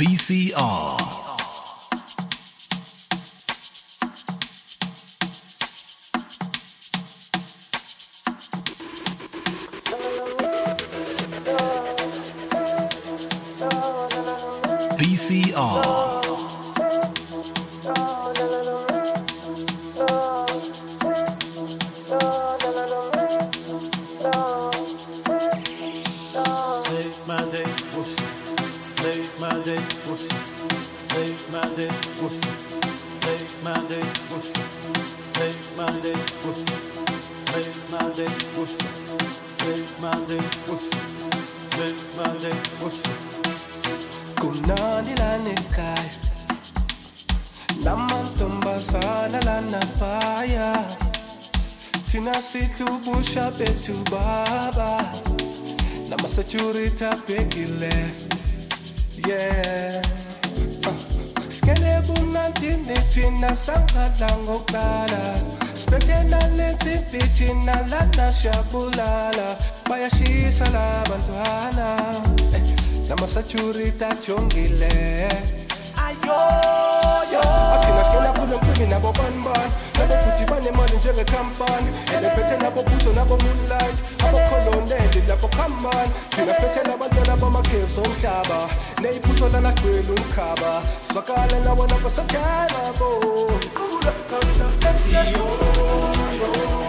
VCR. lango kulala siphethe nalensi fithi nalana siyabulala bayashisa labantwana namasajuriti ajongile ayoyo athina sikela kulo nabo banibani nabobhuti banemali njengekhampani na nabobhuto nabomilight abakholoneli lapho khamani thina siphethe nabantwana bamageves omhlaba neyiphutho lalasigcwele umkhaba. Swakala nawona basajanabo you yo.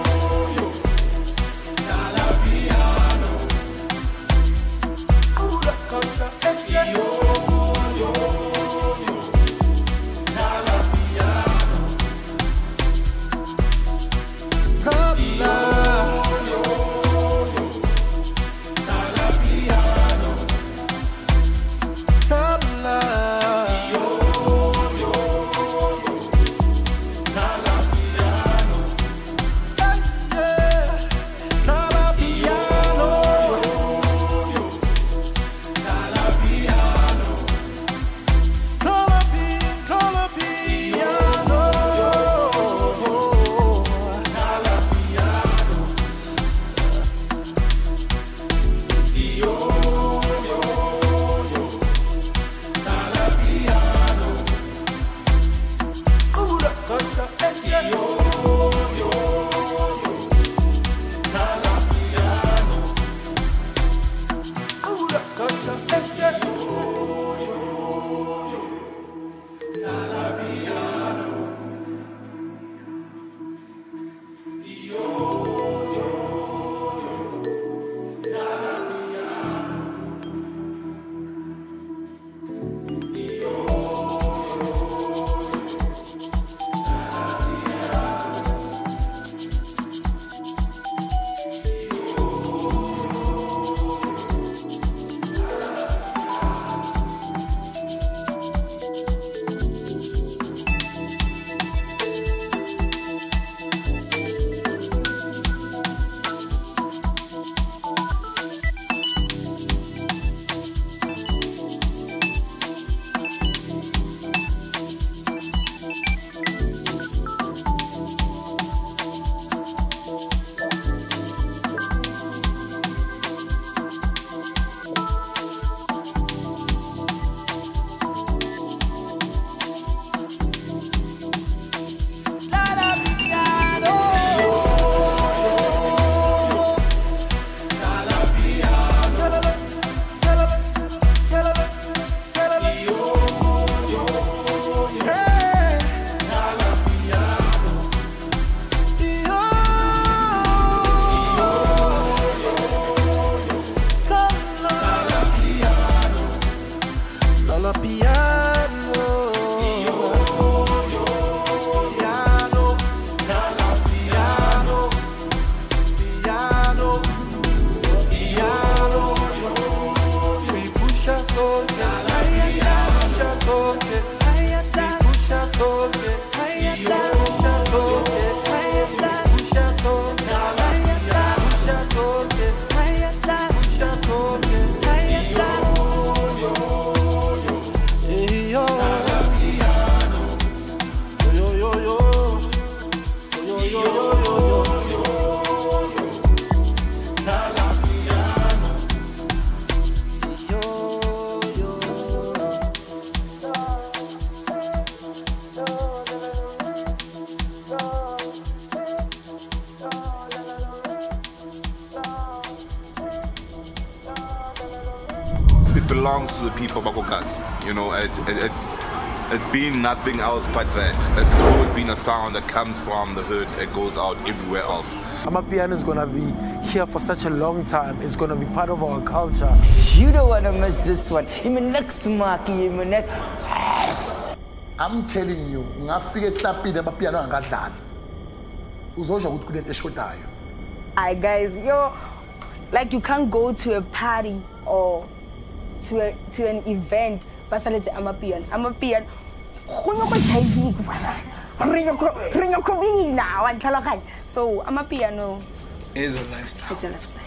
You know, it, it, it's it's been nothing else but that. It's always been a sound that comes from the hood. It goes out everywhere else. Amapiano is gonna be here for such a long time. It's gonna be part of our culture. You don't wanna miss this one. Even next mark, even next. I'm telling you, ngafika eklapini amapiano angadlali. Uzosho ukuthi kunento eshodayo. Hi guys, yo, like you can't go to a party or to a, to an event basaletse amapiano amapiano go nyako jivik re nyako bina wa ntlhaloganya. So amapiano is a lifestyle. It's a lifestyle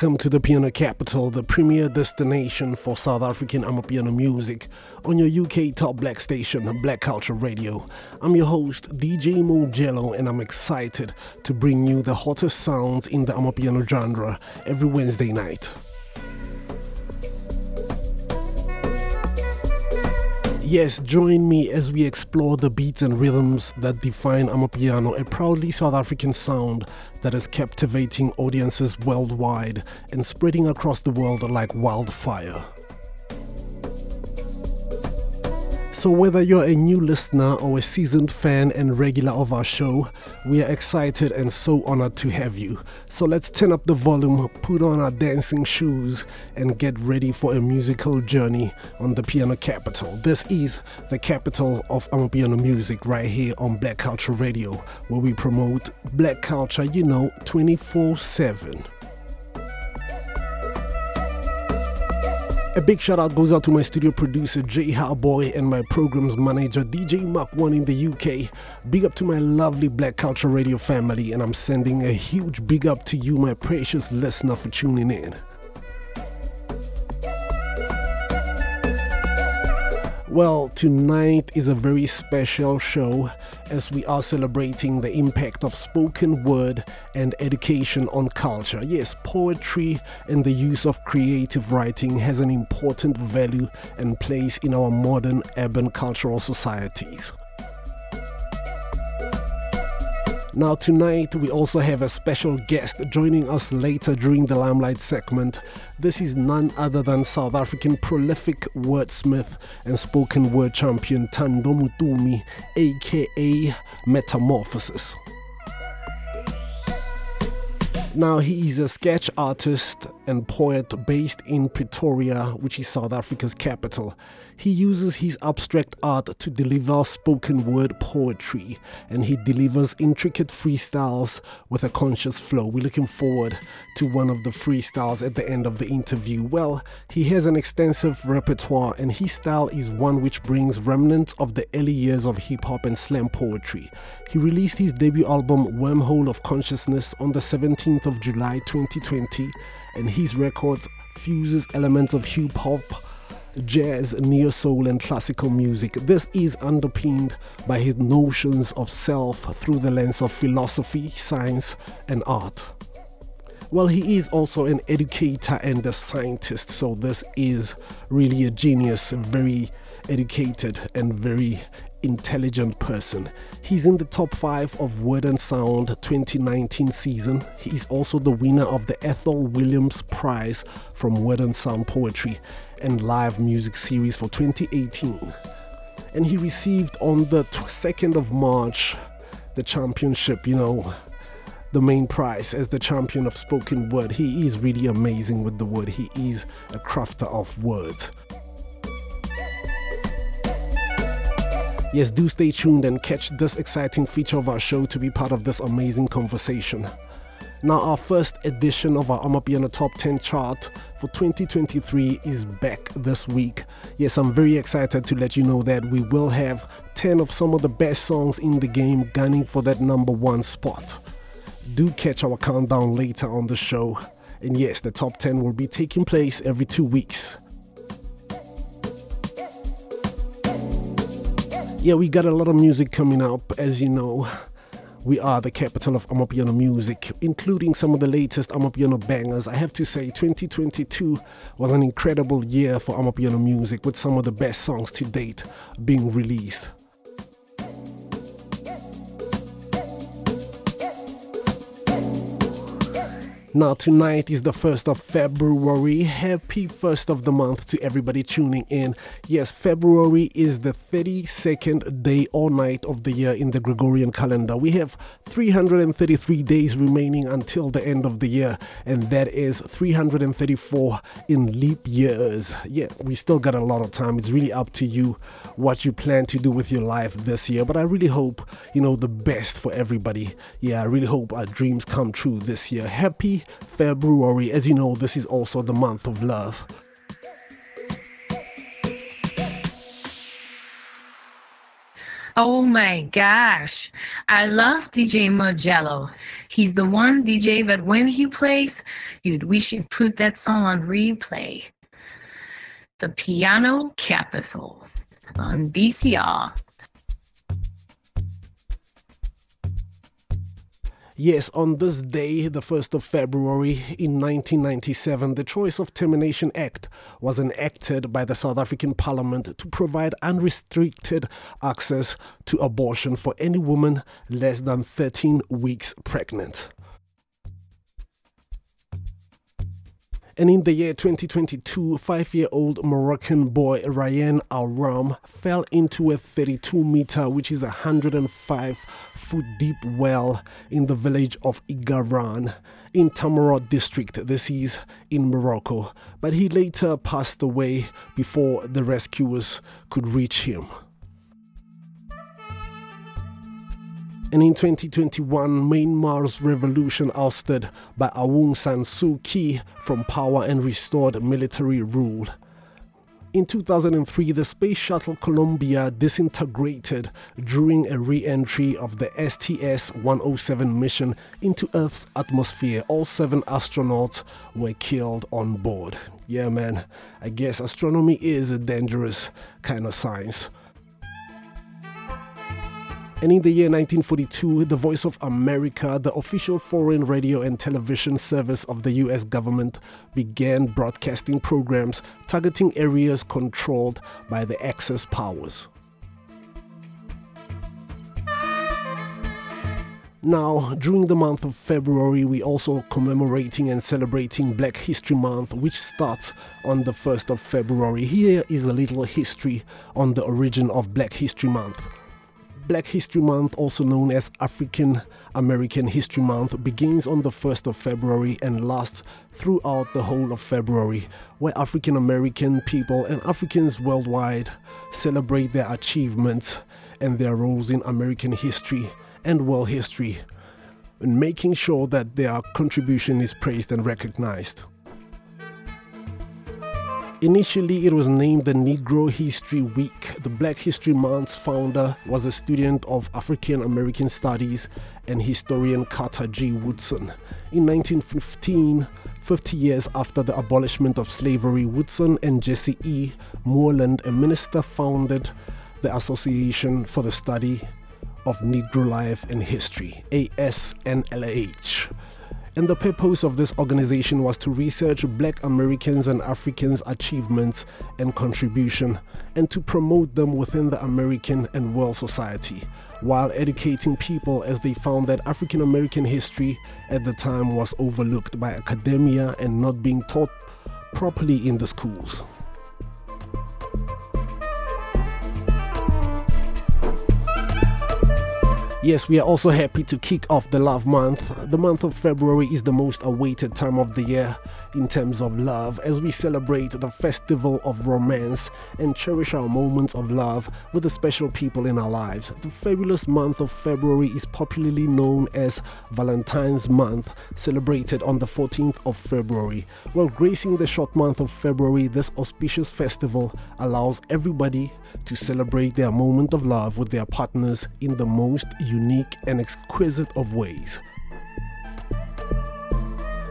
Welcome to the Piano Kapital, the premier destination for South African Amapiano music on your UK top black station, Black Culture Radio. I'm your host, DJ Mojelo, and I'm excited to bring you the hottest sounds in the Amapiano genre every Wednesday night. Yes, join me as we explore the beats and rhythms that define Amapiano, a proudly South African sound that is captivating audiences worldwide and spreading across the world like wildfire. So, whether you're a new listener or a seasoned fan and regular of our show, we are excited and so honored to have you. So, let's turn up the volume, put on our dancing shoes, and get ready for a musical journey on the Piano Kapital. This is the capital of Amapiano music right here on Black Culture Radio, where we promote black culture, you know, 24 7. A big shout out goes out to my studio producer Jay Haboi and my programs manager DJ Mark One in the UK. Big up to my lovely Black Culture Radio family, and I'm sending a huge big up to you, my precious listener, for tuning in. Well, tonight is a very special show as we are celebrating the impact of spoken word and education on culture. Yes, poetry and the use of creative writing has an important value and place in our modern urban cultural societies. Now, tonight we also have a special guest joining us later during the Limelight segment. This is none other than South African prolific wordsmith and spoken word champion Tando Mutumi, aka Metamorphosis. Now, he is a sketch artist and poet based in Pretoria, which is South Africa's capital. He uses his abstract art to deliver spoken word poetry and he delivers intricate freestyles with a conscious flow. We're looking forward to one of the freestyles at the end of the interview. Well, he has an extensive repertoire and his style is one which brings remnants of the early years of hip hop and slam poetry. He released his debut album Wormhole of Consciousness on the 17th of July 2020 and his records fuses elements of hip hop jazz, neo soul, and classical music. This is underpinned by his notions of self through the lens of philosophy, science, and art. Well, he is also an educator and a scientist, so this is really a genius, very educated and very intelligent person. He's in the top 5 of Word and Sound 2019 season. He's also the winner of the Ethel Williams Prize from Word and Sound Poetry and Live Music Series for 2018. And he received on the 2nd of March the championship, you know, the main prize as the champion of spoken word. He is really amazing with the word, he is a crafter of words. Yes, do stay tuned and catch this exciting feature of our show to be part of this amazing conversation. Now, our first edition of our Amapiano Top 10 chart for 2023 is back this week. Yes, I'm very excited to let you know that we will have 10 of some of the best songs in the game gunning for that number one spot. Do catch our countdown later on the show. And yes, the top 10 will be taking place every two weeks. Yeah, we got a lot of music coming up, as you know. We are the capital of Amapiano music, including some of the latest Amapiano bangers. I have to say, 2022 was an incredible year for Amapiano music, with some of the best songs to date being released. Now, tonight is the 1st of February. Happy 1st of the month to everybody tuning in. Yes, February is the 32nd day or night of the year in the Gregorian calendar. We have 333 days remaining until the end of the year, and that is 334 in leap years. Yeah, we still got a lot of time. It's really up to you what you plan to do with your life this year, but I really hope, you know, the best for everybody. Yeah, I really hope our dreams come true this year. Happy February. As you know, this is also the month of love. Oh my gosh. I love DJ Mojelo. He's the one DJ that when he plays, we should put that song on replay. The Piano Kapital on BCR. Yes, on this day, the 1st of February in 1997, the Choice of Termination Act was enacted by the South African Parliament to provide unrestricted access to abortion for any woman less than 13 weeks pregnant. And in the year 2022, five year old Moroccan boy Ryan Alram fell into a 32 meter, which is 105 foot deep well in the village of Igaran in Tamarot district. This is in Morocco. But he later passed away before the rescuers could reach him. And in 2021, Myanmar's revolution ousted by Aung San Suu Kyi from power and restored military rule. In 2003, the Space Shuttle Columbia disintegrated during a re entry of the STS 107 mission into Earth's atmosphere. All seven astronauts were killed on board. Yeah, man, I guess astronomy is a dangerous kind of science. And in the year 1942, the Voice of America, the official foreign radio and television service of the US government, began broadcasting programs targeting areas controlled by the Axis powers. Now, during the month of February, we also commemorating and celebrating Black History Month, which starts on the 1st of February. Here is a little history on the origin of Black History Month. Black History Month, also known as African American History Month, begins on the 1st of February and lasts throughout the whole of February, where African American people and Africans worldwide celebrate their achievements and their roles in American history and world history, and making sure that their contribution is praised and recognized. Initially, it was named the Negro History Week. The Black History Month's founder was a student of African American studies and historian Carter G. Woodson. In 1915, 50 years after the abolishment of slavery, Woodson and Jesse E. Moorland, a minister, founded the Association for the Study of Negro Life and History, ASNLH and the purpose of this organization was to research black Americans and Africans' achievements and contribution and to promote them within the American and world society while educating people as they found that African American history at the time was overlooked by academia and not being taught properly in the schools. Yes, we are also happy to kick off the love month. The month of February is the most awaited time of the year in terms of love as we celebrate the festival of romance and cherish our moments of love with the special people in our lives. The fabulous month of February is popularly known as Valentine's Month, celebrated on the 14th of February. While gracing the short month of February, this auspicious festival allows everybody to celebrate their moment of love with their partners in the most unique and exquisite of ways.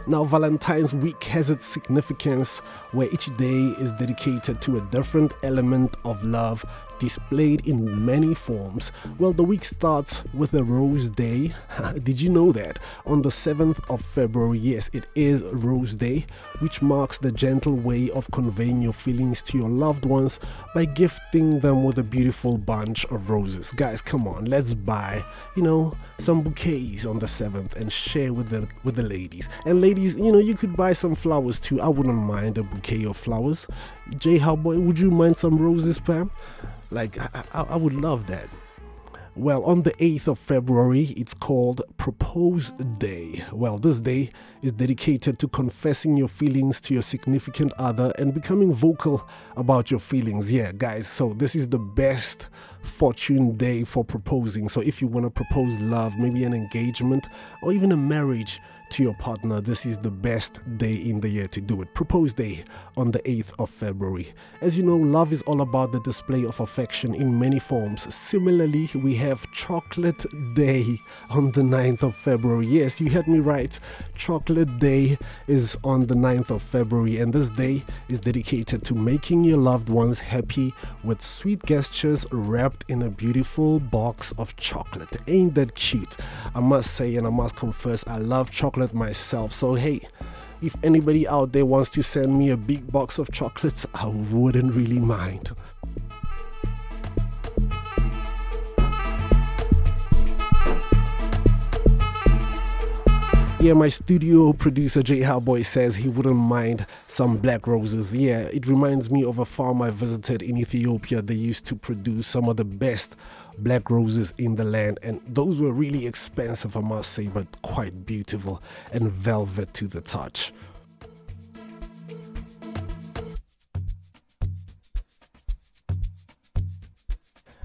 Now, Valentine's Week has its significance where each day is dedicated to a different element of love displayed in many forms. Well, the week starts with a Rose Day. Did you know that? On the 7th of February, yes, it is Rose Day, which marks the gentle way of conveying your feelings to your loved ones by gifting them with a beautiful bunch of roses. Guys, come on, let's buy, you know, some bouquets on the 7th and share with the with the ladies. And ladies, you know, you could buy some flowers too. I wouldn't mind a bouquet of flowers. Jay Haboi, would you mind some roses, Pam? Like, I, I, I would love that. Well, on the 8th of February, it's called Propose Day. Well, this day is dedicated to confessing your feelings to your significant other and becoming vocal about your feelings. Yeah, guys, so this is the best fortune day for proposing. So, if you want to propose love, maybe an engagement or even a marriage, to your partner, this is the best day in the year to do it. Propose Day on the 8th of February. As you know, love is all about the display of affection in many forms. Similarly, we have Chocolate Day on the 9th of February. Yes, you heard me right. Chocolate Day is on the 9th of February, and this day is dedicated to making your loved ones happy with sweet gestures wrapped in a beautiful box of chocolate. Ain't that cute? I must say, and I must confess, I love chocolate chocolate myself. So, hey, if anybody out there wants to send me a big box of chocolates, I wouldn't really mind. Yeah, my studio producer Jay Haboi says he wouldn't mind some black roses. Yeah, it reminds me of a farm I visited in Ethiopia. They used to produce some of the best black roses in the land, and those were really expensive, I must say, but quite beautiful and velvet to the touch.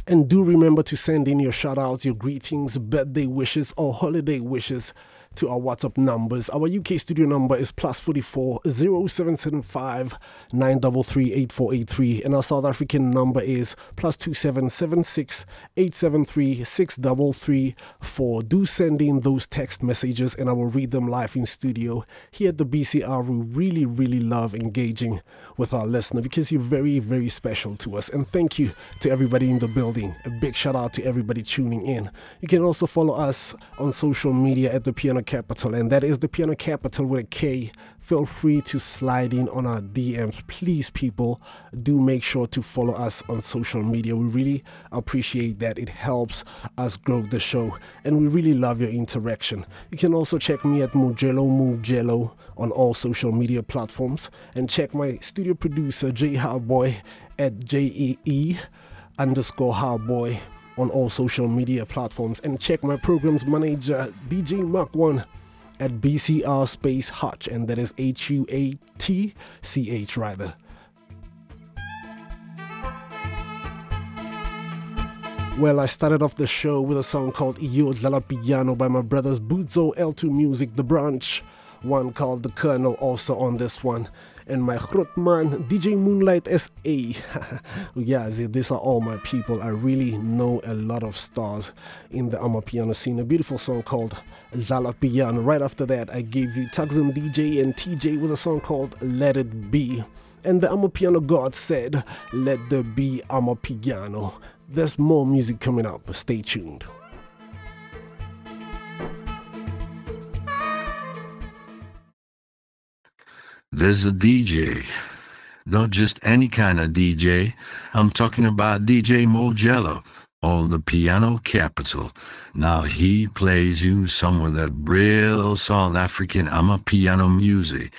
And do remember to send in your shout outs, your greetings, birthday wishes, or holiday wishes to our WhatsApp numbers. Our UK studio number is plus 44 0775 933 8483, and our South African number is plus 2776 873 6334. Do send in those text messages, and I will read them live in studio. Here at the BCR, we really, really love engaging with our listener because you're very, very special to us. And thank you to everybody in the building. A big shout out to everybody tuning in. You can also follow us on social media at the Kapital, and that is the Piano Kapital with a K. Feel free to slide in on our DMs. Please, people, do make sure to follow us on social media. We really appreciate that. It helps us grow the show, and we really love your interaction. You can also check me at Mojelo Mojelo on all social media platforms, and check my studio producer, J Haboi, at JEE underscore Haboi on all social media platforms. And check my program's manager DJ Mark One at BCR Space Hutch. And that is H U A T C H rather. Well, I started off the show with a song called Iyo Dlala Piano by my brothers Buzo L2 Music, The Branch, one called The Colonel also on this one and my Grootman, DJ Moonlight SA. Oh, yeah, these are all my people. I really know a lot of stars in the Amapiano scene. A beautiful song called Zala Piano. Right after that, I gave you Tuxum DJ and TJ with a song called Let It Be. And the Amapiano God said, Let there be Amapiano. There's more music coming up. Stay tuned. There's a DJ. Not just any kind of DJ. I'm talking about DJ Mojelo on the Piano Kapital. Now he plays you some of that real South African ama piano music.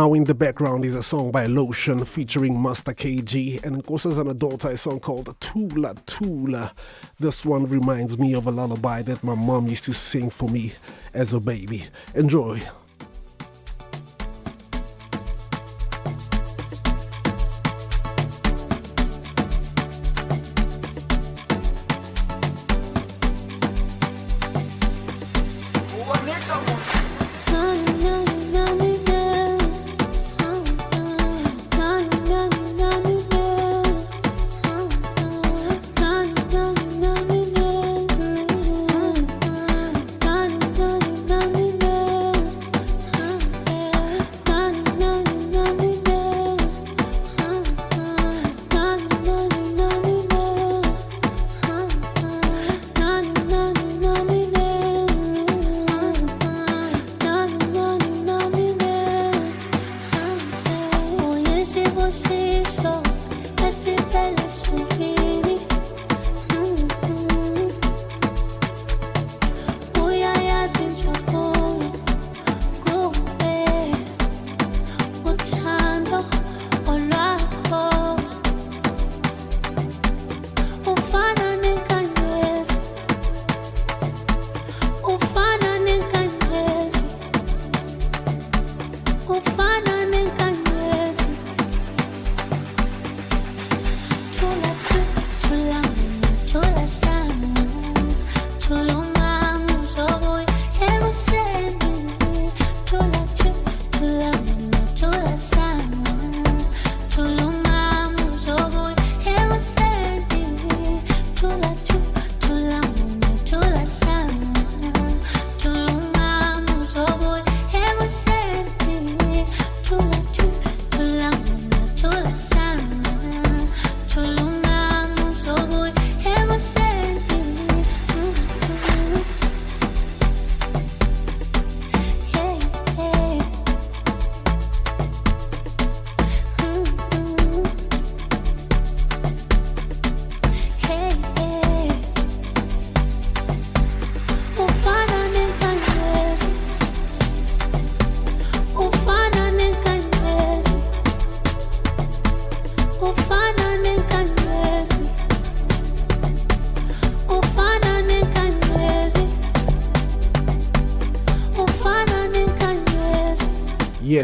Now in the background is a song by Lotion featuring Master KG and Nkosazana daughter, a song called Tula Tula. This one reminds me of a lullaby that my mom used to sing for me as a baby. Enjoy.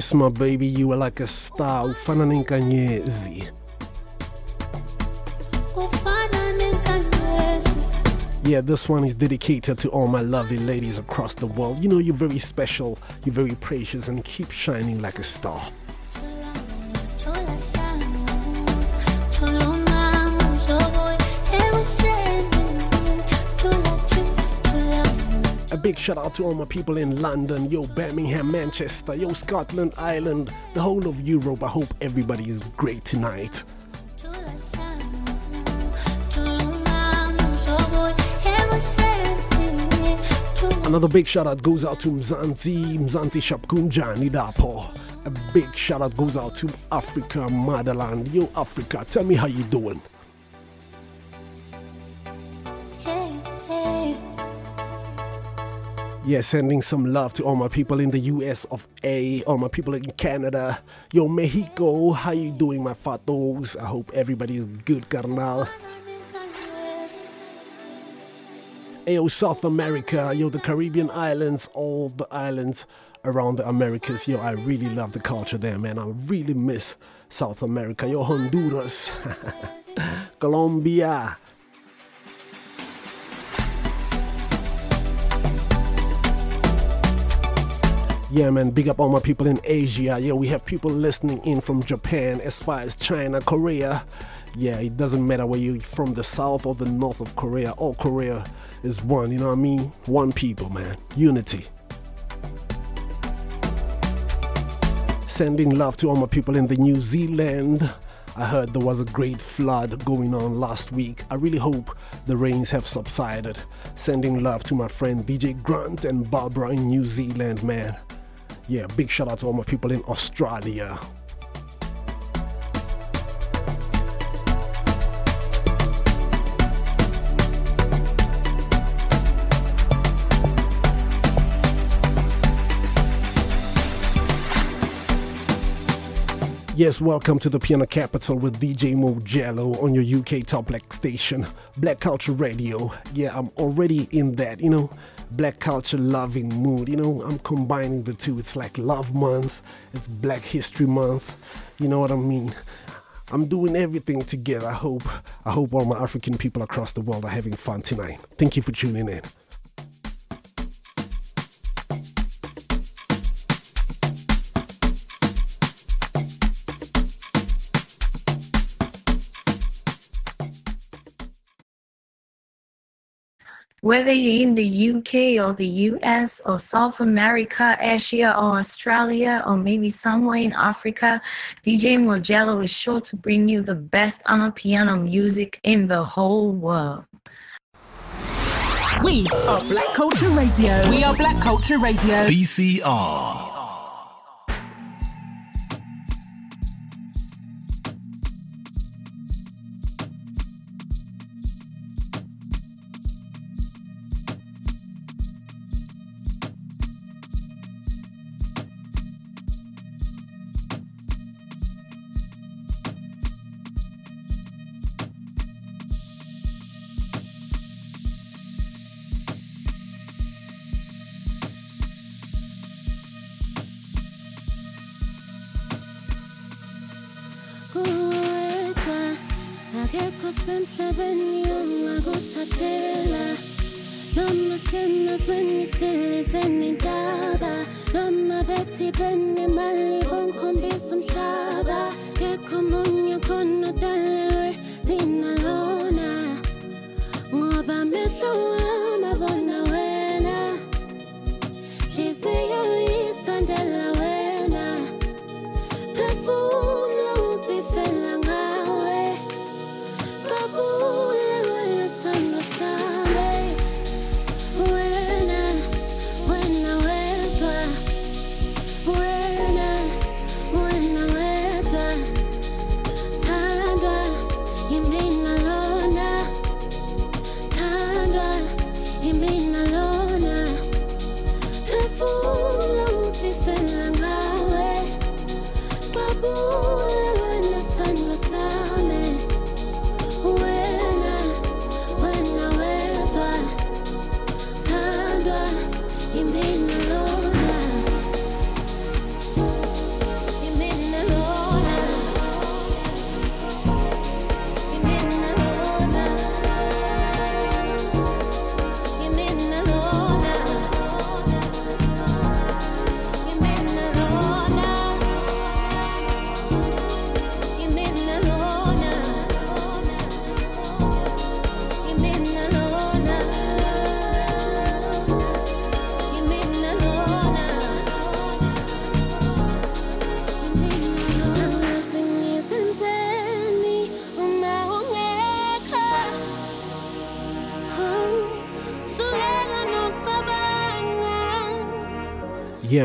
Yes, my baby, you are like a star. Ufana Nkanyezi. Yeah, this one is dedicated to all my lovely ladies across the world. You know, you're very special, you're very precious, and keep shining like a star. Big shout out to all my people in London, yo, Birmingham, Manchester, yo, Scotland, Ireland, the whole of Europe. I hope everybody is great tonight. Another big shout out goes out to Mzansi, Mzansi Shapkunjani Dapo. A big shout out goes out to Africa, motherland. Yo, Africa, tell me how you doing. Yeah, sending some love to all my people in the US of A, all my people in Canada. Yo, Mexico, how you doing, my fatos? I hope everybody's good, carnal. Ayo, South America, yo, the Caribbean islands, all the islands around the Americas. Yo, I really love the culture there, man. I really miss South America. Yo, Honduras, Colombia. Yeah, man, big up all my people in Asia. Yeah, we have people listening in from Japan, as far as China, Korea. Yeah, it doesn't matter where you're from, the south or the north of Korea. All Korea is one, you know what I mean? One people, man. Unity. Sending love to all my people in the New Zealand. I heard there was a great flood going on last week. I really hope the rains have subsided. Sending love to my friend DJ Grant and Barbara in New Zealand, man. Yeah, big shout out to all my people in Australia. Yes, welcome to the Piano Kapital with DJ Mojelo on your UK top black station, Black Culture Radio. Yeah, I'm already in that, you know, black culture loving mood. You know, I'm combining the two. It's like Love Month, it's Black History Month. You know what I mean? I'm doing everything together. I hope I hope all my African people across the world are having fun tonight. Thank you for tuning in. Whether you're in the UK or the US or South America, Asia or Australia, or maybe somewhere in Africa, DJ Mojelo is sure to bring you the best on piano music in the whole world. We are Black Culture Radio. We are Black Culture Radio. BCR.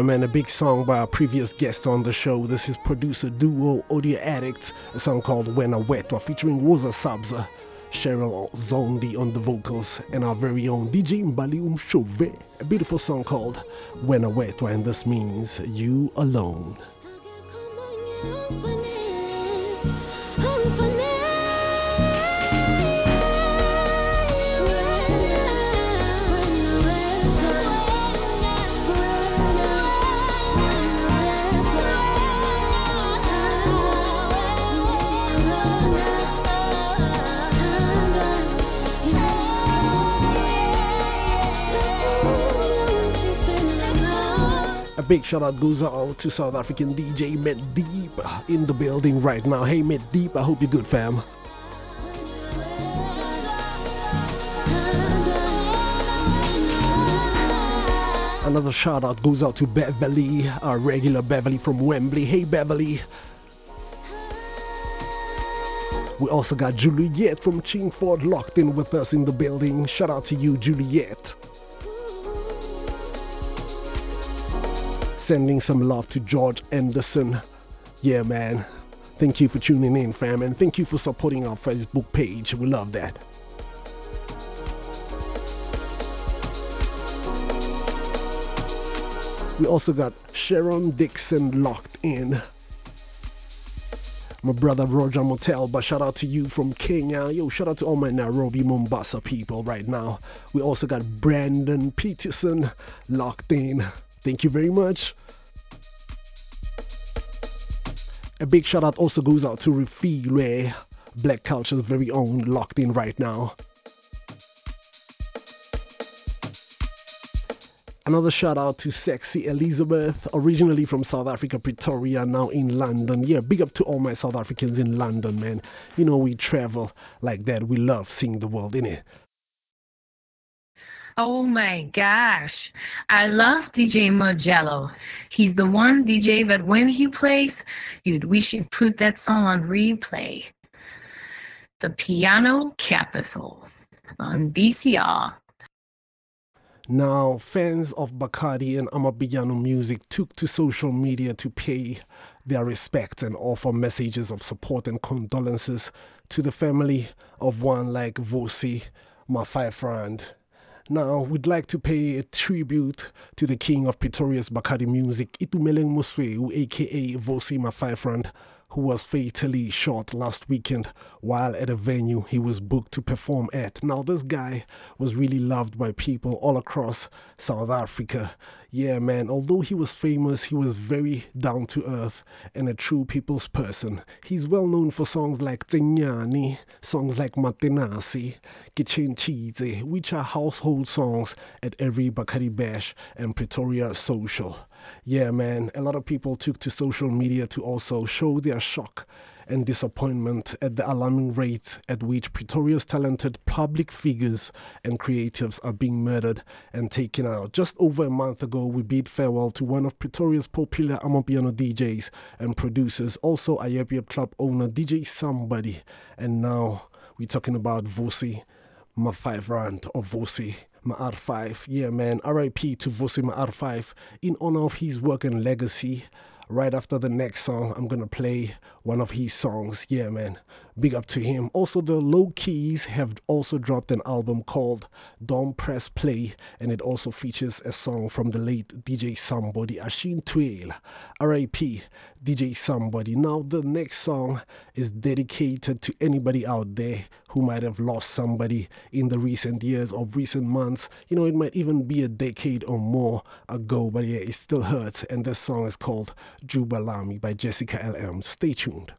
Man, a big song by our previous guest on the show. This is producer duo Audio Addict, a song called Wena Wedwa, featuring Woza Sabza, Cheryl Zondi on the vocals, and our very own DJ Mbali Umshove. A beautiful song called Wena Wedwa, and this means You Alone. A big shout out goes out to South African DJ Met Deep in the building right now. Hey, Met Deep, I hope you're good, fam. Another shout out goes out to Beverly, our regular Beverly from Wembley. Hey, Beverly. We also got Juliet from Chingford locked in with us in the building. Shout out to you, Juliet. Sending some love to George Anderson. Yeah, man. Thank you for tuning in, fam, and thank you for supporting our Facebook page. We love that. We also got Sharon Dixon locked in. my brother Roger Motel. But shout out to you from Kenya. Yo, shout out to all my Nairobi, Mombasa people right now. We also got Brandon Peterson locked in. Thank you very much. A big shout out also goes out to Refilwe, Black Culture's very own, locked in right now. Another shout out to Sexy Elizabeth, originally from South Africa, Pretoria, now in London. Yeah, big up to all my South Africans in London, man. You know, we travel like that. We love seeing the world, innit? Oh my gosh. I love DJ Mojelo. He's the one DJ that when he plays, dude, we should put that song on replay. The Piano Kapital on BCR. Now, fans of Bacardi and Amapiano music took to social media to pay their respects and offer messages of support and condolences to the family of one like Vosi, my five friend. Now, we'd like to pay a tribute to the king of Pretoria's Bacardi music, Itumeleng Musweu, aka Vosi Mafai friend, who was fatally shot last weekend while at a venue he was booked to perform at. Now, this guy was really loved by people all across South Africa. Yeah, man, although he was famous, he was very down to earth and a true people's person. He's well known for songs like Tsenyani, songs like Matenasi, Kitchen which are household songs at every Bakari Bash and Pretoria social. Yeah, man, a lot of people took to social media to also show their shock and disappointment at the alarming rate at which Pretoria's talented public figures and creatives are being murdered and taken out. Just over a month ago, we bid farewell to one of Pretoria's popular Amapiano DJs and producers, also a Yep Yep Club owner, DJ Somebody. And now we're talking about Vosi, my five rand of Vosi. My R5, yeah man, RIP to Vosi My R5 in honor of his work and legacy. Right after the next song, I'm gonna play one of his songs. Yeah, man. Big up to him. Also, the Low Keys have also dropped an album called Don't Press Play, and it also features a song from the late DJ Somebody, Ashin Twail. RIP, DJ Somebody. Now, the next song is dedicated to anybody out there who might have lost somebody in the recent years or recent months. You know, it might even be a decade or more ago, but yeah, it still hurts. And this song is called Jubalami by Jessica LM. Stay tuned.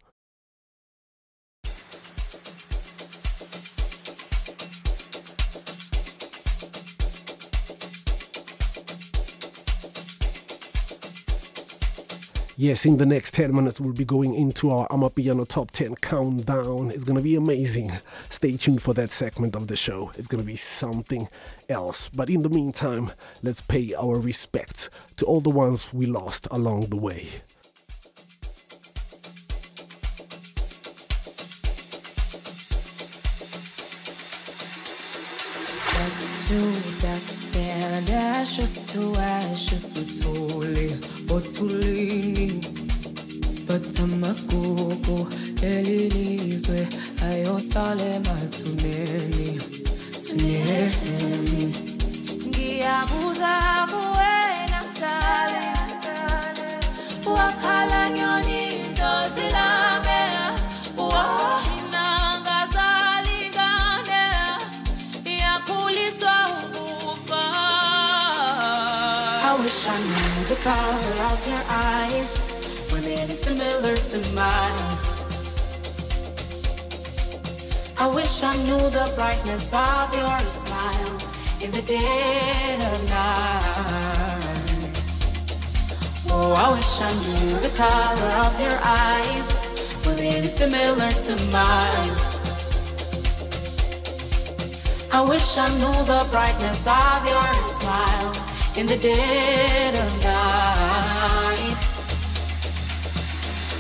Yes, in the next 10 minutes, we'll be going into our Amapiano Top 10 countdown. It's going to be amazing. Stay tuned for that segment of the show. It's going to be something else. But in the meantime, let's pay our respects to all the ones we lost along the way. dust and ashes to ashes but amagugu elilizwe ayosale mathuneni thuneni. Ngiyabuza kuwena mdali wakhala nyoni I wish I knew the brightness of your smile in the dead of night. Oh, I wish I knew the color of your eyes it is similar to mine. I wish I knew the brightness of your smile in the dead of night.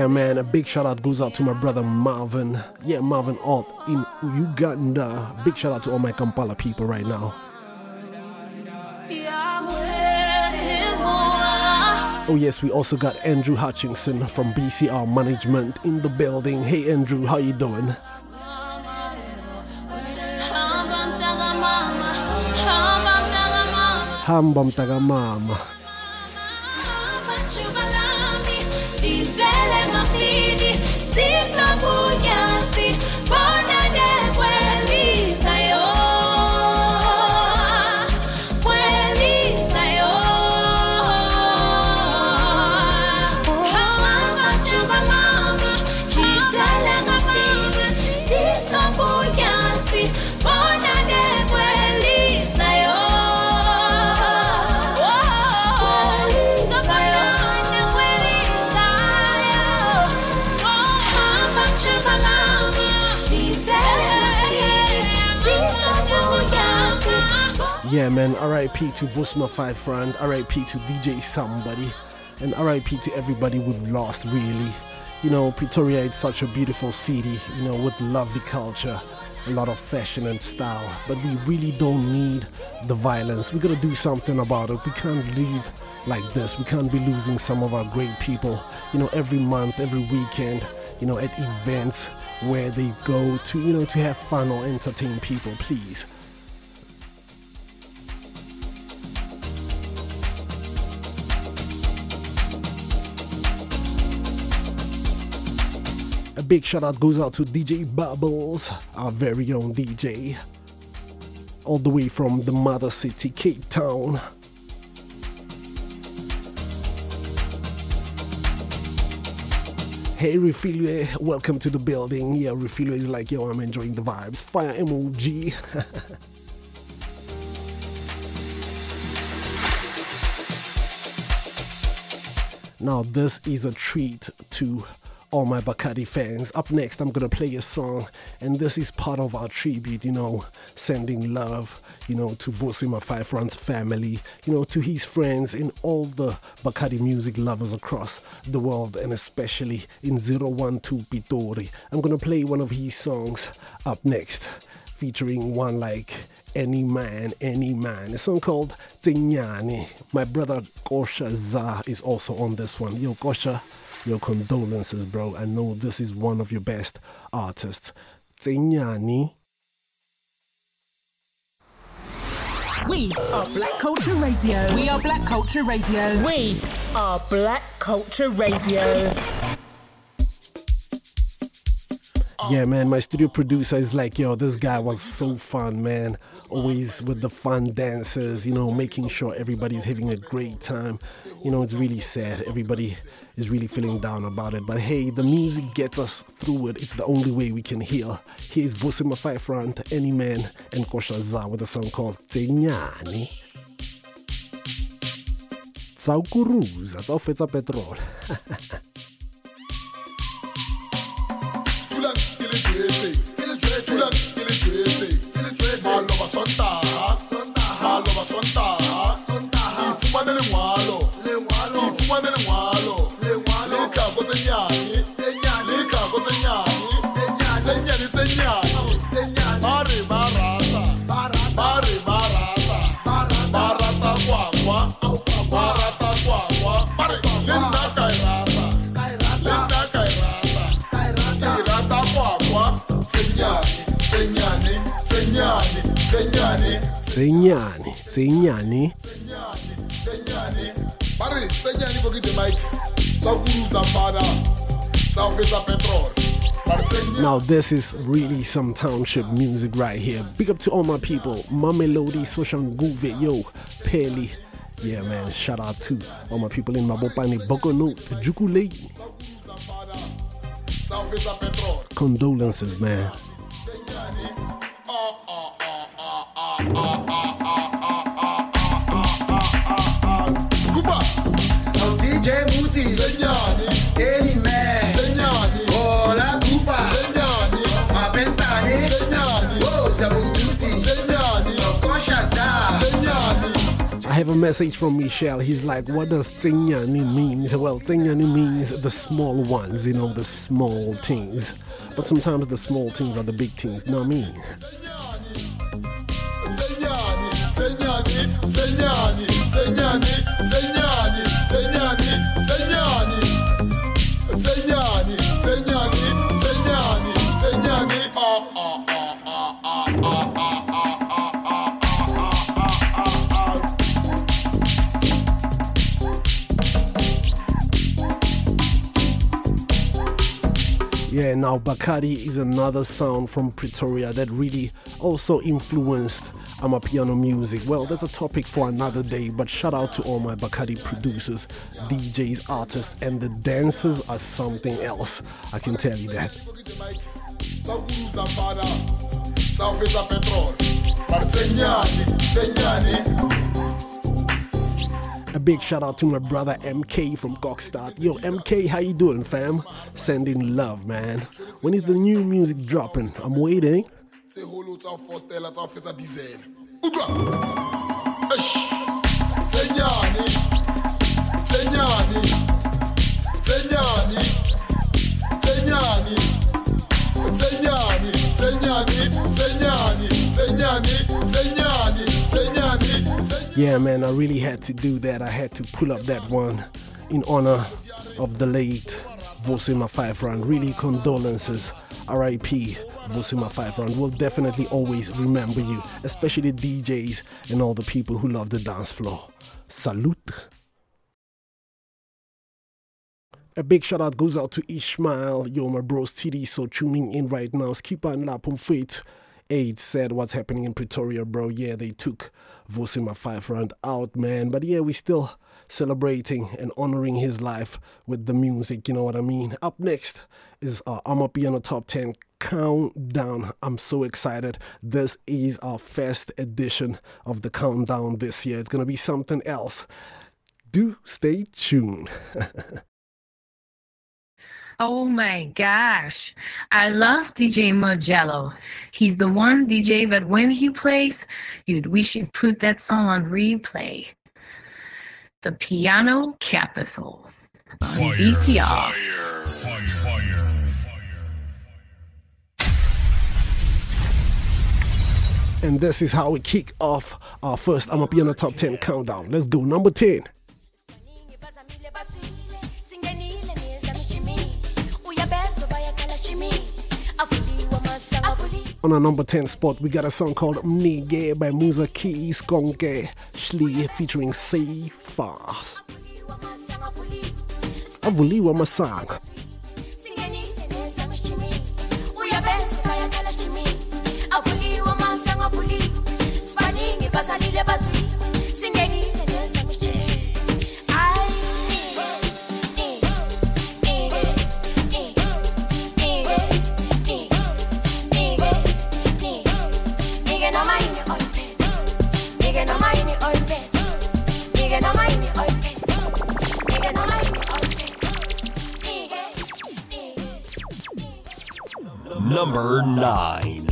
Yeah, man, a big shout out goes out to my brother Marvin. Yeah, Marvin Alt in Uganda. Big shout out to all my Kampala people right now. Oh, yes, we also got Andrew Hutchinson from BCR Management in the building. Hey, Andrew, how you doing? Hamba mtaka Τι θέλετε να πείτε, εσύ θα πούνε, man, RIP to Vusma Five Front, RIP to DJ Somebody, and RIP to everybody we've lost, really. You know, Pretoria is such a beautiful city, you know, with lovely culture, a lot of fashion and style, but we really don't need the violence. We gotta do something about it. We can't leave like this. We can't be losing some of our great people, you know, every month, every weekend, you know, at events where they go to, you know, to have fun or entertain people, please. Big shout out goes out to DJ Bubbles, our very own DJ, all the way from the mother city, Cape Town. Hey Refilwe, welcome to the building. Yeah, Refilwe is like, yo, I'm enjoying the vibes. Fire emoji. Now, this is a treat to all my Bacardi fans. Up next, I'm gonna play a song, and this is part of our tribute, you know, sending love, you know, to Vosima Five Fronts family, you know, to his friends and all the Bacardi music lovers across the world, and especially in 012 Pitori. I'm gonna play one of his songs up next, featuring one like any man, any man. A song called Tinyani. My brother Kosha Za is also on this one. Yo, Kosha, your condolences, bro. I know this is one of your best artists. Tinyani. We are Black Culture Radio. We are Black Culture Radio. We are Black Culture Radio. Yeah, man, my studio producer is like, yo, this guy was so fun, man. Always with the fun dances, you know, making sure everybody's having a great time. You know, it's really sad. Everybody is really feeling down about it. But hey, the music gets us through it. It's the only way we can heal. Here's Vosima Five Front, Any Man, and Kosha Za with a song called Tenyani. Tsaukuruza, tsaufetsa petrol. lengwalo, le tlhako tse nyane, le tlhako tse nyane, tse nyane tse nyane. Tenyani, Tenyani. tsenyane ba re tsenyane ko ke demike tsa go kurusa fana tsa go fetsa petrol tsenyane Now, this is really some township music right here. Big up to all my people. Mamelodi, Soshanguve, yo, Peli. Yeah, man, shout out to all my people in Mabopane, Bokono, Jukule. Condolences, man. Have a message from Michelle. He's like, What does Tenyani means? Well, Tenyani means the small ones, you know, the small things. But sometimes the small things are the big things, not me. Yeah, now Bakari is another sound from Pretoria that really also influenced Amapiano music. Well, that's a topic for another day, but shout out to all my Bakari producers, DJs, artists, and the dancers are something else. I can tell you that. A big shout out to my brother MK from Gokstad. Yo, MK, how you doing, fam? Sending love, man. When is the new music dropping? I'm waiting. Say hello to our first Yeah, man, I really had to do that. I had to pull up that one in honor of the late Vosima Five Round. Really, condolences. RIP Vosima Five Round. We'll definitely always remember you, especially DJs and all the people who love the dance floor. Salute. A big shout out goes out to Ishmael. Yo, my bros TD, so tuning in right now. Skipper and Lapum Faith. AIDS said what's happening in Pretoria, bro. Yeah, they took Vosima Five Round out, man. But yeah, we still celebrating and honoring his life with the music, you know what I mean? Up next is uh, Amapiano the top 10 countdown. I'm so excited. This is our first edition of the countdown this year. It's gonna be something else. Do stay tuned. Oh my gosh. I love DJ Mojelo. He's the one DJ that when he plays, you'd we should put that song on replay. The Piano Kapital on BCR. And this is how we kick off our first Amapiano the top 10 countdown. Let's go. Number 10. On our number 10 spot, we got a song called Mnige by Musa Keys Konke Shli featuring Safa. Avuliwa Masanga. basalile bazwi 9.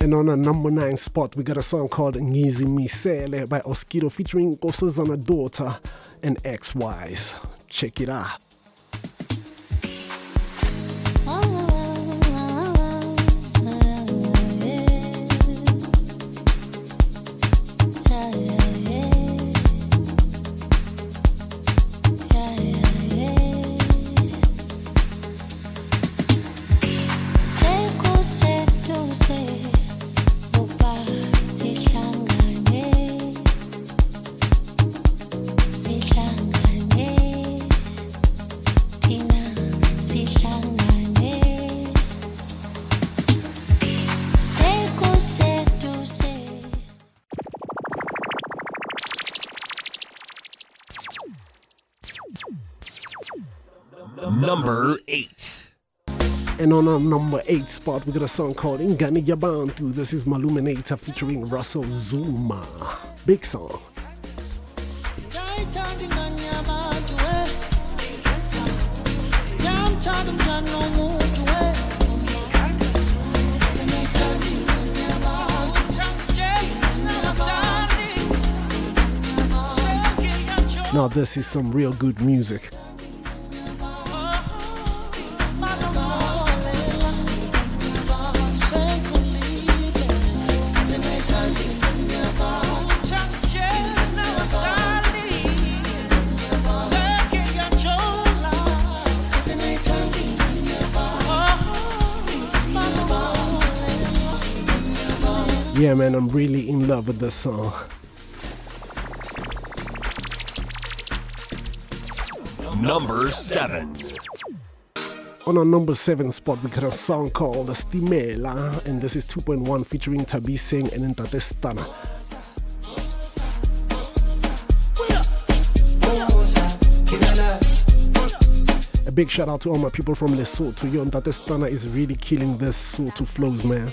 And on a number 9 spot, we got a song called Ngizimisele by Oskido featuring Nkosazana Daughter and X-Wise. Check it out. On our number 8 spot, we got a song called Ingani Yabantu. This is Maluminator featuring Russell Zuma. Big song. Now, this is some real good music. Yeah, man, I'm really in love with this song. Number 7. On our number seven spot, we got a song called Stimela, and this is 2.1 featuring Tabi Singh and Ntate Stunna. A big shout out to all my people from Lesotho. Yo, Ntate Stunna is really killing this Sotho flows, man.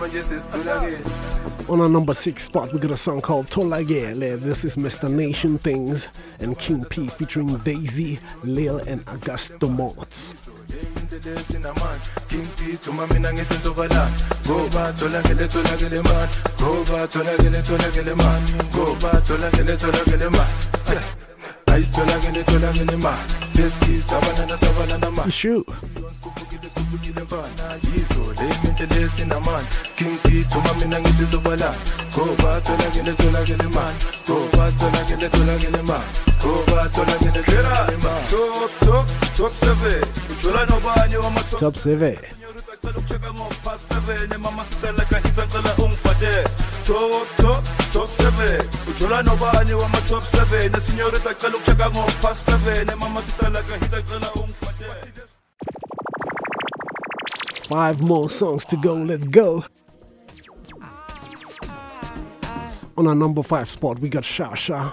qale ka lefafatsane ke ntša thata ke nkane ke laola sesole ke dula ke tla ka plane too cool ba qhopane am too fly ka re sefofane ke thata ba ketane le ntshwarele ke stata ka modidietsane Number 6. On our number six spot, we got a song called Tolagele. This is Mr. Nation Things and King P featuring Daisy, Lil, and Augusto Morts. King P thuma mina ngithi ngizobalana ngoba tholakele tholakele mani ngoba tholakele tholakele mani ngoba tholakele tholakele mani ayi tholakele tholakele mani festi sabalana sabalana mani Shoot. Kubukile mfana yizo le mente lesinamani King P thuma mina ngithi ngizobalana ngoba tholakele tholakele mani ngoba tholakele tholakele mani ngoba tholakele tholakele mani top top top 7 ujola nobanye wama top Top 7. past seven mama sitela kahita cela ungifate top top seven ujola nobani wama top seven seven Five more songs to go. Let's go. On our number five spot, we got Sha Sha,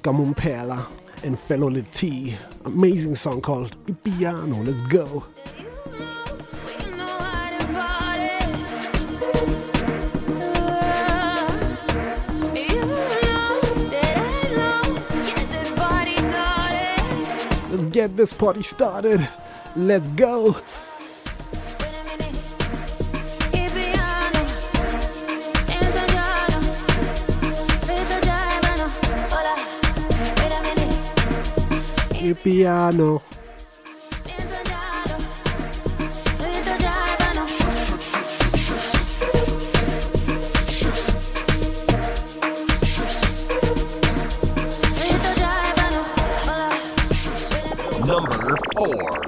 Gamumpela, and Felo Le Tee. Amazing song called Ipiano. Let's go. Let's get this party started. Let's go. Ipiano. Number 4.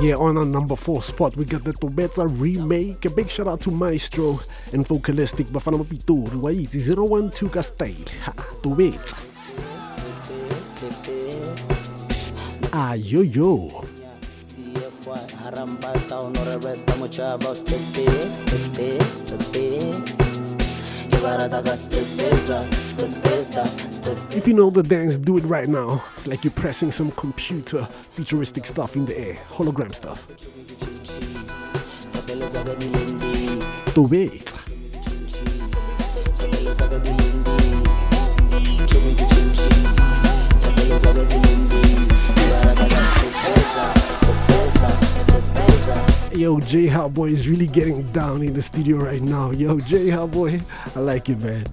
Yeah, on our number four spot, we got the Tobetsa remake. A big shout out to Maestro and Vocalistic Bafana Mapitori. Waizi 012 ka style. Ha, Tobetsa. Ah, stepe If you know the dance, do it right now. It's like you're pressing some computer futuristic stuff in the air, hologram stuff. Tobetsa. Yo, Jae Haboi is really getting down in the studio right now. Yo, Jae Haboi, I like it, man.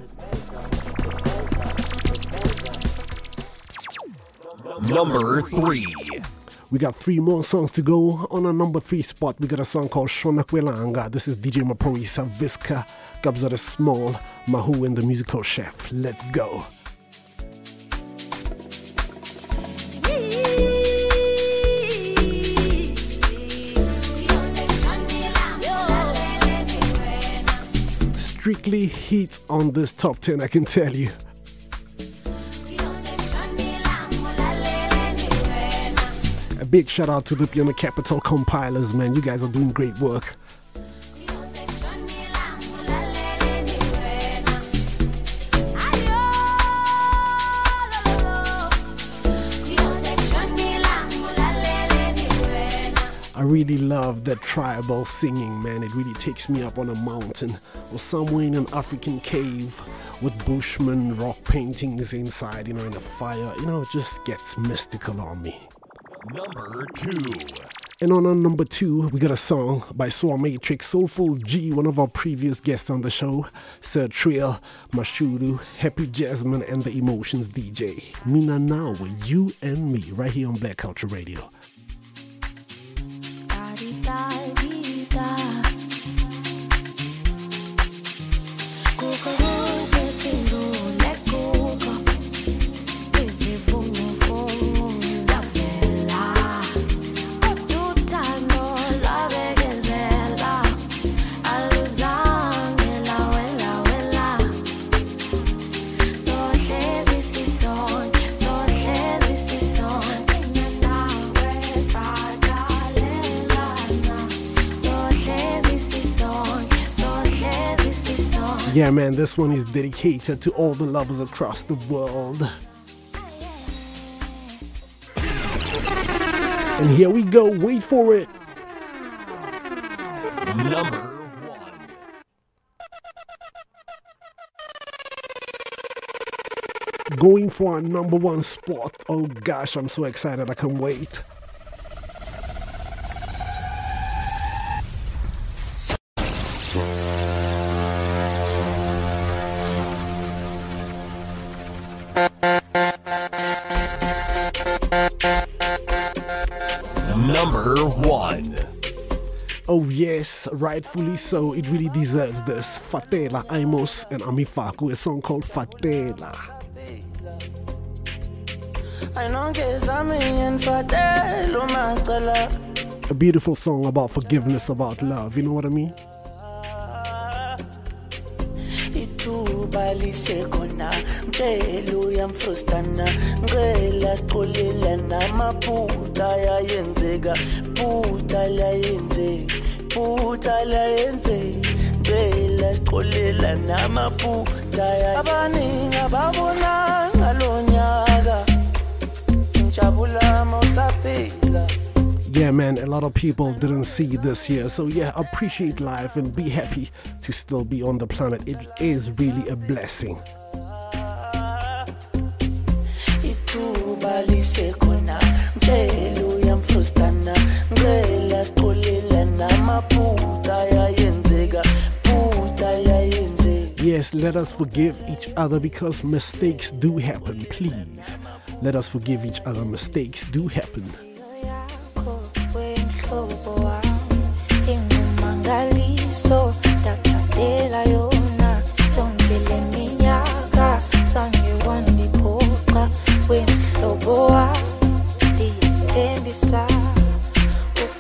Number 3. We got three more songs to go. On our number three spot, we got a song called Shona Kwelanga. This is DJ Maphorisa Visca, Kabza De Small, Mahu, and the musical chef. Let's go. strictly heat on this top 10, I can tell you. A big shout out to the Piano Kapital compilers, man. You guys are doing great work. I really love that tribal singing, man. It really takes me up on a mountain or somewhere in an African cave with Bushman rock paintings inside, you know, in a fire. You know, it just gets mystical on me. Number two. And on our number two, we got a song by Soul Matrix, Soulful G, one of our previous guests on the show, Sir Trill, Mashuru, Happy Jasmine, and the Emotions DJ. Mina now with you and me, right here on Black Culture Radio. Yeah, man, this one is dedicated to all the lovers across the world. And here we go, wait for it. Number one. Going for our number one spot. Oh gosh, I'm so excited, I can't wait. Yes, rightfully so. It really deserves this. Fatela, Aymos, and Ami Faku, a song called Fatela. A beautiful song about forgiveness, about love. You know what I mean? ithuba lisekhona mtshelo uyamfrustana ngicela sixolela namaphutha ayayenzeka phutha layenzeka phutha layenzeka ngicela sixolela namaphutha abaningi ababona ngalo nyaka ngijabula mawusaphila Yeah, man, a lot of people didn't see this year. So, yeah, appreciate life and be happy to still be on the planet. It is really a blessing. Yes, let us forgive each other because mistakes do happen. Please, let us forgive each other. Mistakes do happen.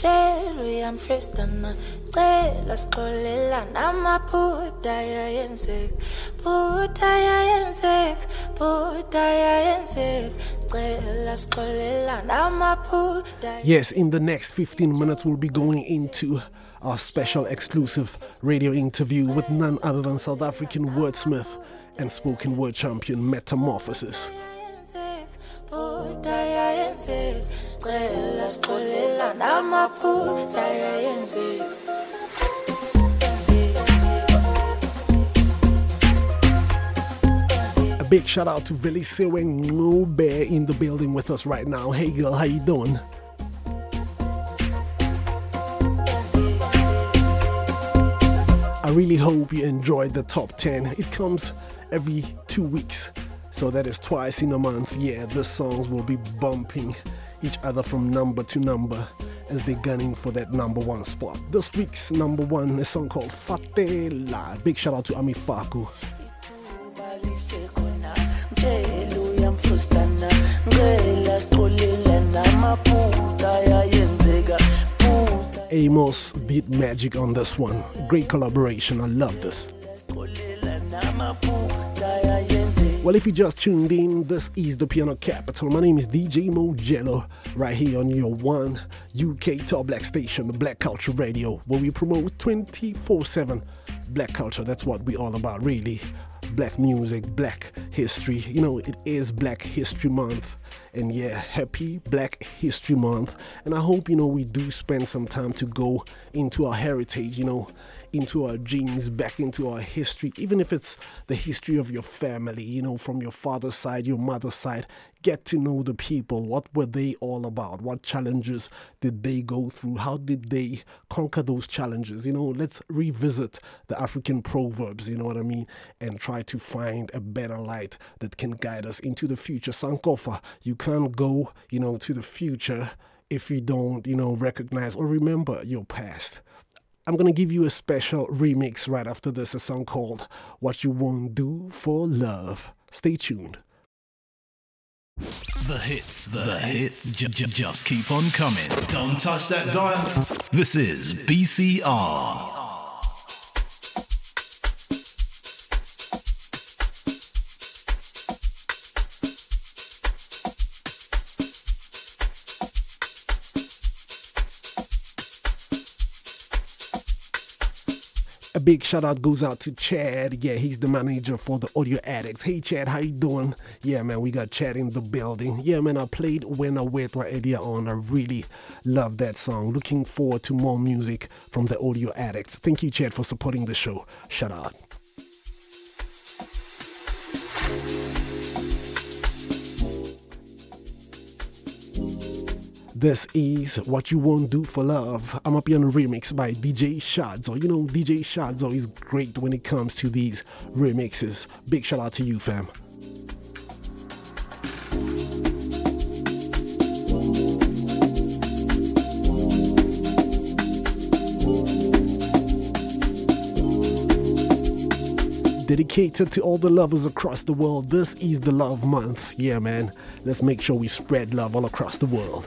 tshelo yamfrestana cela sixolelana amaphutha yayenzeka phutha yayenzeka phutha yayenzeka cela sixolelana amaphutha Yes, in the next 15 minutes, we'll be going into our special exclusive radio interview with none other than South African wordsmith and spoken word champion Metamorphosis. Phutha yayenzeka cela sixolelana amaphutha yayenzeka A big shout out to Velisewe Ngube in the building with us right now. Hey girl, how you doing? I really hope you enjoyed the top 10. It comes every two weeks, so that is twice in a month. Yeah, the songs will be bumping each other from number to number as they're gunning for that number one spot. This week's number one is a song called Fatela. Big shout out to Ami Faku. Aymos did magic on this one. Great collaboration. I love this. Well, if you just tuned in, this is the Piano Kapital. My name is DJ Mojelo, right here on your one UK top black station, the Black Culture Radio, where we promote 24 7 black culture. That's what we all about, really. Black music, black history. You know, it is Black History Month. And yeah, happy Black History Month. And I hope, you know, we do spend some time to go into our heritage, you know, into our genes, back into our history, even if it's the history of your family, you know, from your father's side, your mother's side. Get to know the people. What were they all about? What challenges did they go through? How did they conquer those challenges? You know, let's revisit the African proverbs, you know what I mean, and try to find a better light that can guide us into the future. Sankofa, you can't go, you know, to the future if you don't, you know, recognize or remember your past. I'm gonna give you a special remix right after this, a song called What You Won't Do for Love. Stay tuned. The hits, the, hits, j- j- just keep on coming. Don't touch that dial. This is BCR. A big shout out goes out to Chad. Yeah, he's the manager for the Audio Addicts. Hey Chad, how you doing? Yeah, man, we got Chad in the building. Yeah, man, I played When I Wait right earlier on. I really love that song. Looking forward to more music from the Audio Addicts. Thank you, Chad, for supporting the show. Shout out. This is What You Won't Do for Love. I'm up here on a remix by DJ Shadzo. You know, DJ Shadzo is great when it comes to these remixes. Big shout out to you, fam. Dedicated to all the lovers across the world, this is the Love Month. Yeah, man, let's make sure we spread love all across the world.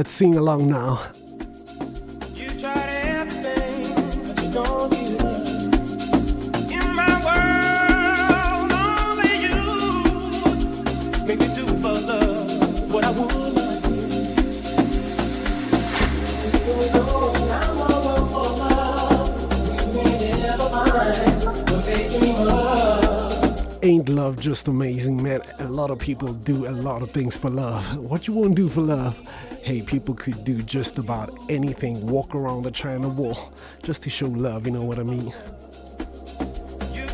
Let's sing along now. Love just amazing, man? A lot of people do a lot of things for love. What you won't do for love? Hey, people could do just about anything, walk around the China Wall just to show love, you know what I mean?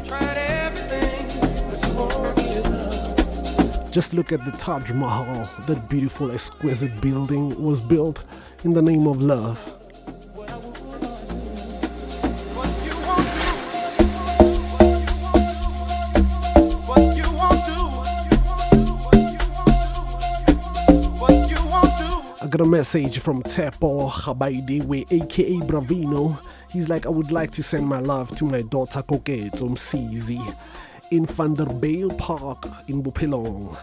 Tried everything, but you won't give up. Just look at the Taj Mahal. That beautiful, exquisite building was built in the name of love. I got a message from Tepo Habaidewe, aka Bravino. He's like, I would like to send my love to my daughter Koketo Msizi in Vanderbijlpark in Bophelong.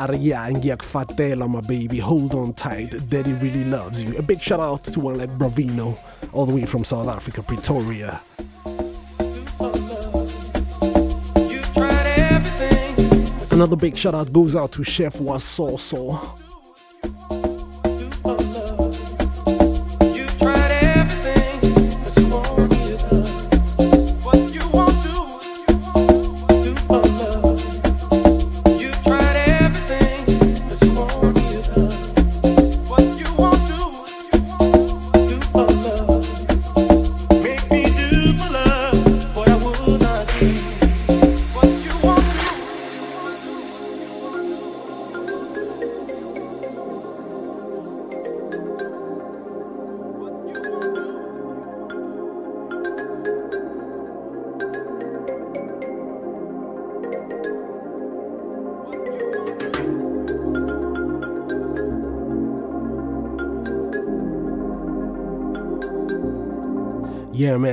Arya Ngiakfatela, my baby, hold on tight. Daddy really loves you. A big shout out to one like Bravino, all the way from South Africa, Pretoria. Another big shout out goes out to Chef Wasoso.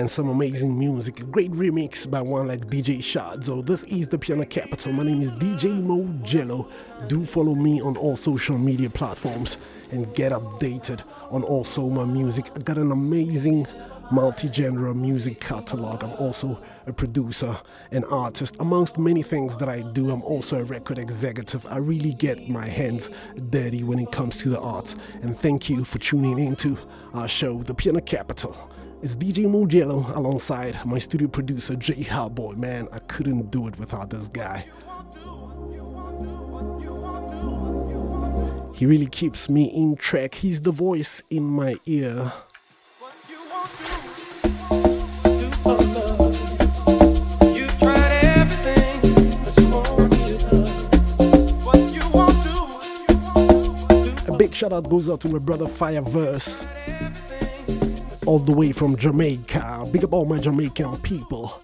Man, some amazing music. A great remix by one like DJ Shadzo. This is the Piano Kapital. My name is DJ Mo Jello. Do follow me on all social media platforms and get updated on also my music. I got an amazing multi-genre music catalog. I'm also a producer, an artist, amongst many things that I do. I'm also a record executive. I really get my hands dirty when it comes to the arts. And thank you for tuning into our show, The Piano Kapital. It's DJ Mojelo alongside my studio producer Jae Haboi. Man, I couldn't do it without this guy. He really keeps me in track. He's the voice in my ear. A big shout out goes out to my brother Fireverse, all the way from Jamaica. Big up all my Jamaican people.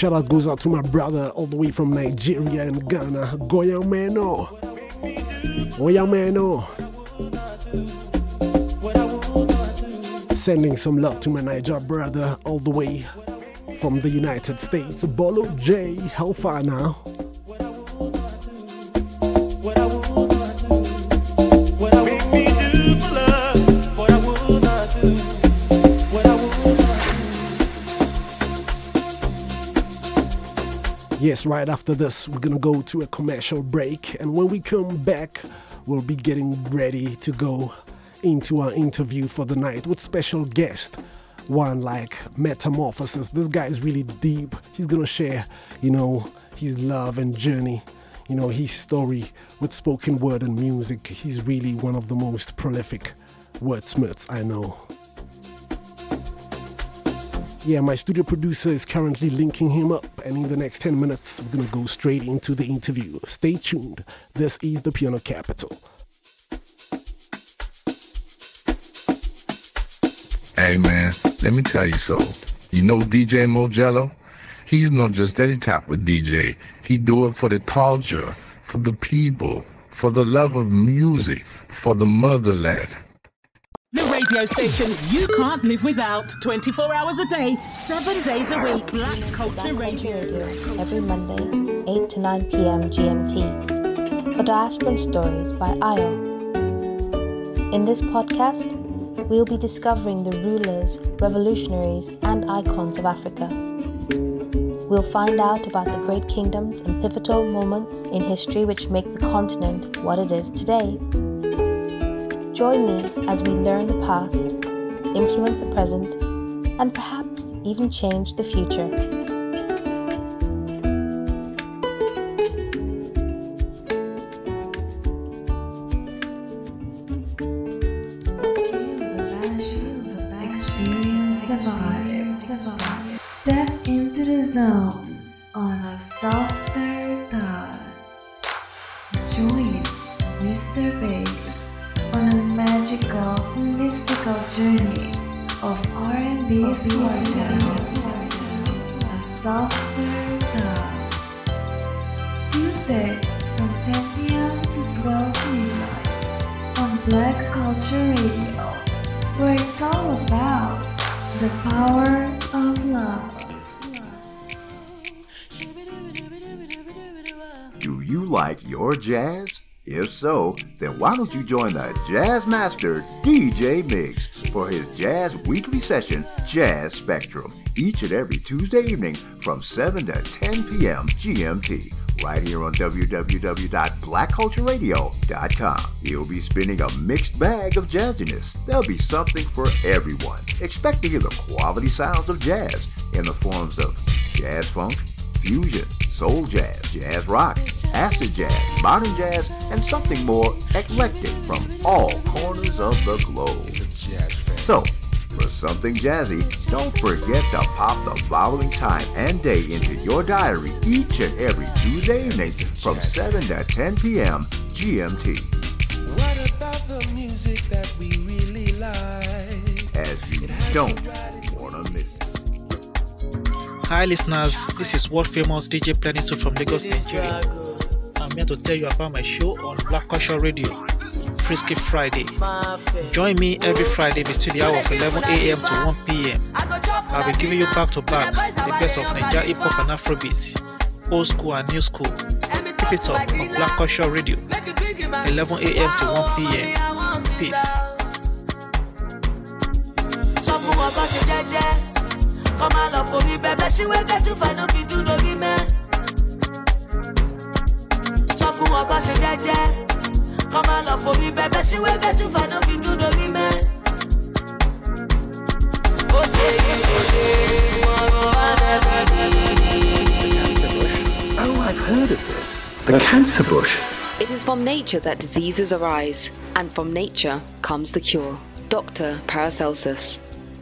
Shout out goes out to my brother all the way from Nigeria and Ghana, Goyameno. Goyameno. Sending some love to my Niger brother all the way from the United States, Bolo J. How far now? Yes, right after this, we're gonna go to a commercial break, and when we come back, we'll be getting ready to go into our interview for the night with special guest. One like Met A Morphosis. This guy is really deep. He's gonna share, you know, his love and journey, you know, his story with spoken word and music. He's really one of the most prolific wordsmiths I know. Yeah, my studio producer is currently linking him up, and in the next 10 minutes, we're gonna go straight into the interview. Stay tuned. This is the Piano Kapital. Hey man, let me tell you so. You know DJ Mojelo? He's not just any type of DJ. He do it for the culture, for the people, for the love of music, for the motherland. Radio station you can't live without. 24 hours a day, 7 days a week. Black Culture Radio. every Monday, 8 to 9 p.m. GMT, for Diasporan Stories by Ayo. In this podcast, we'll be discovering the rulers, revolutionaries, and icons of Africa. We'll find out about the great kingdoms and pivotal moments in history which make the continent what it is today. Join me as we learn the past, influence the present, and perhaps even change the future. Journey of R&B slow jazz. A softer touch. Tuesdays from 10 p.m. to 12 midnight on Black Culture Radio, where it's all about the power of love. Do you like your jazz? If so, then why don't you join the Jazz Master DJ Mix for his Jazz Weekly Session Jazz Spectrum each and every Tuesday evening from 7 to 10 p.m. GMT. Right here on www.blackcultureradio.com. He'll be spinning a mixed bag of jazziness. There'll be something for everyone. Expect to hear the quality sounds of jazz in the forms of jazz funk, fusion, soul jazz, jazz rock, acid jazz, modern jazz, and something more eclectic from all corners of the globe. So, For something jazzy, don't forget to pop the following time and day into your diary each and every Tuesday evening from 7 to 10 p.m. GMT. What about the music that we really like? As you don't Hi listeners, this is world famous DJ Planisu from Lagos, Nigeria. I'm here to tell you about my show on Black Culture Radio, Frisky Friday. Join me every Friday between the hour of 11 a.m. to 1 p.m. I'll be giving you back to back the best of Nigeria hip hop and Afrobeat, old school and new school. Keep it up on Black Culture Radio, 11 a.m. to 1 p.m. Peace. Sọ fún wọn kọ́ ṣe jẹ́jẹ́ kọ́ máa lọ forí bẹ́bẹ́ sí wẹ́gẹ́ tí fàánù fi dún lórí mẹ́. sọ fún wọn kọ́ ṣe jẹ́jẹ́ kọ́ máa lọ forí bẹ́bẹ́ sí wẹ́gẹ́ tí fàánù fi dún lórí mẹ́. ó ṣe ìdíje wọn wá Oh, I've heard of this. The cancer bush. It is from nature that diseases arise, and from nature comes the cure. Dr. Paracelsus.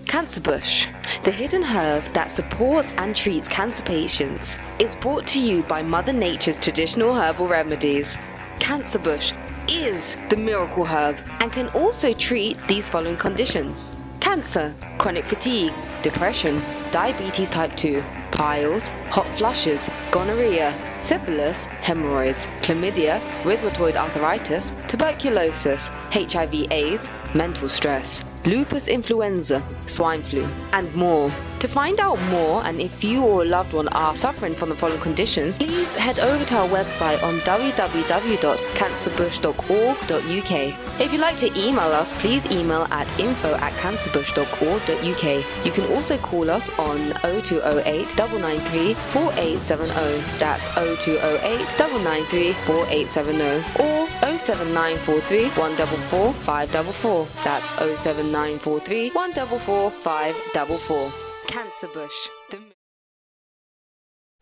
Cancer bush, the hidden herb that supports and treats cancer patients, is brought to you by Mother Nature's traditional herbal remedies. Cancer bush is the miracle herb and can also treat these following conditions cancer, chronic fatigue, depression, diabetes type 2, piles, hot flushes, gonorrhea, syphilis, hemorrhoids, chlamydia, rheumatoid arthritis, tuberculosis, HIV AIDS, mental stress, lupus influenza, swine flu, and more. To find out more and if you or a loved one are suffering from the following conditions, please head over to our website on www.cancerbush.org.uk. If you'd like to email us, please email at info at cancerbush.org.uk. You can also call us on 0208 993 4870. That's 0208 993 4870 or 07943 144 544. That's 07943 144 544. Cancer Bush. The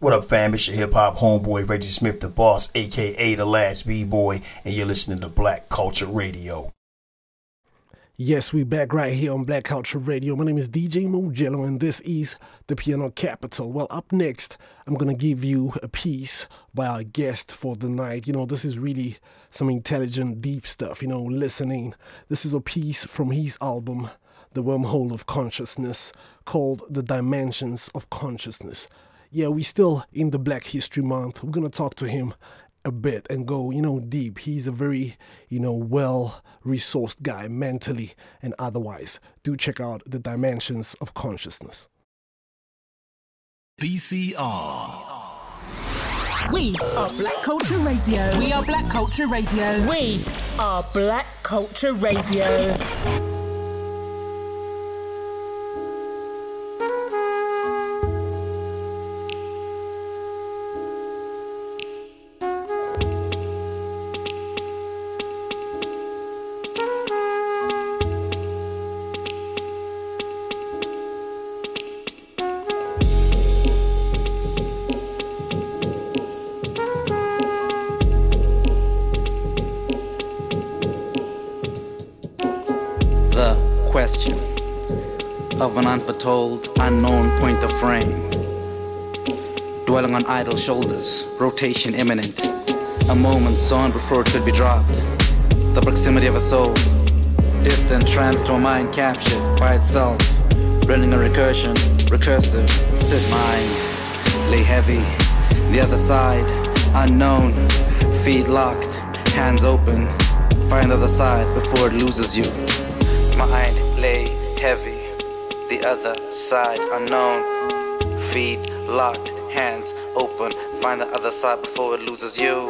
What up, fam? It's your hip hop homeboy Reggie Smith, the boss, aka the last B boy, and you're listening to Black Culture Radio. Yes, we back right here on Black Culture Radio. My name is DJ Mojelo, and this is the Piano Kapital. Well, up next, I'm gonna give you a piece by our guest for the night. You know, this is really some intelligent, deep stuff. You know, listening. This is a piece from his album, The Wormhole of Consciousness, called The Dimensions of Consciousness. Yeah, we still in the Black History Month. We're gonna talk to him a bit and go, you know, deep. He's a very, you know, well resourced guy mentally and otherwise. Do check out the dimensions of consciousness. BCR. We are Black Culture Radio. We are Black Culture Radio. We are Black Culture Radio. An unforetold, unknown point of frame. Dwelling on idle shoulders, rotation imminent. A moment before it could be dropped. The proximity of a soul, distant trance to a mind captured by itself. Running a recursion, recursive, system. Mind, lay heavy. The other side, unknown. Feet locked, hands open. Find the other side before it loses you. Side unknown. Feet locked, hands open. Find the other side before it loses you.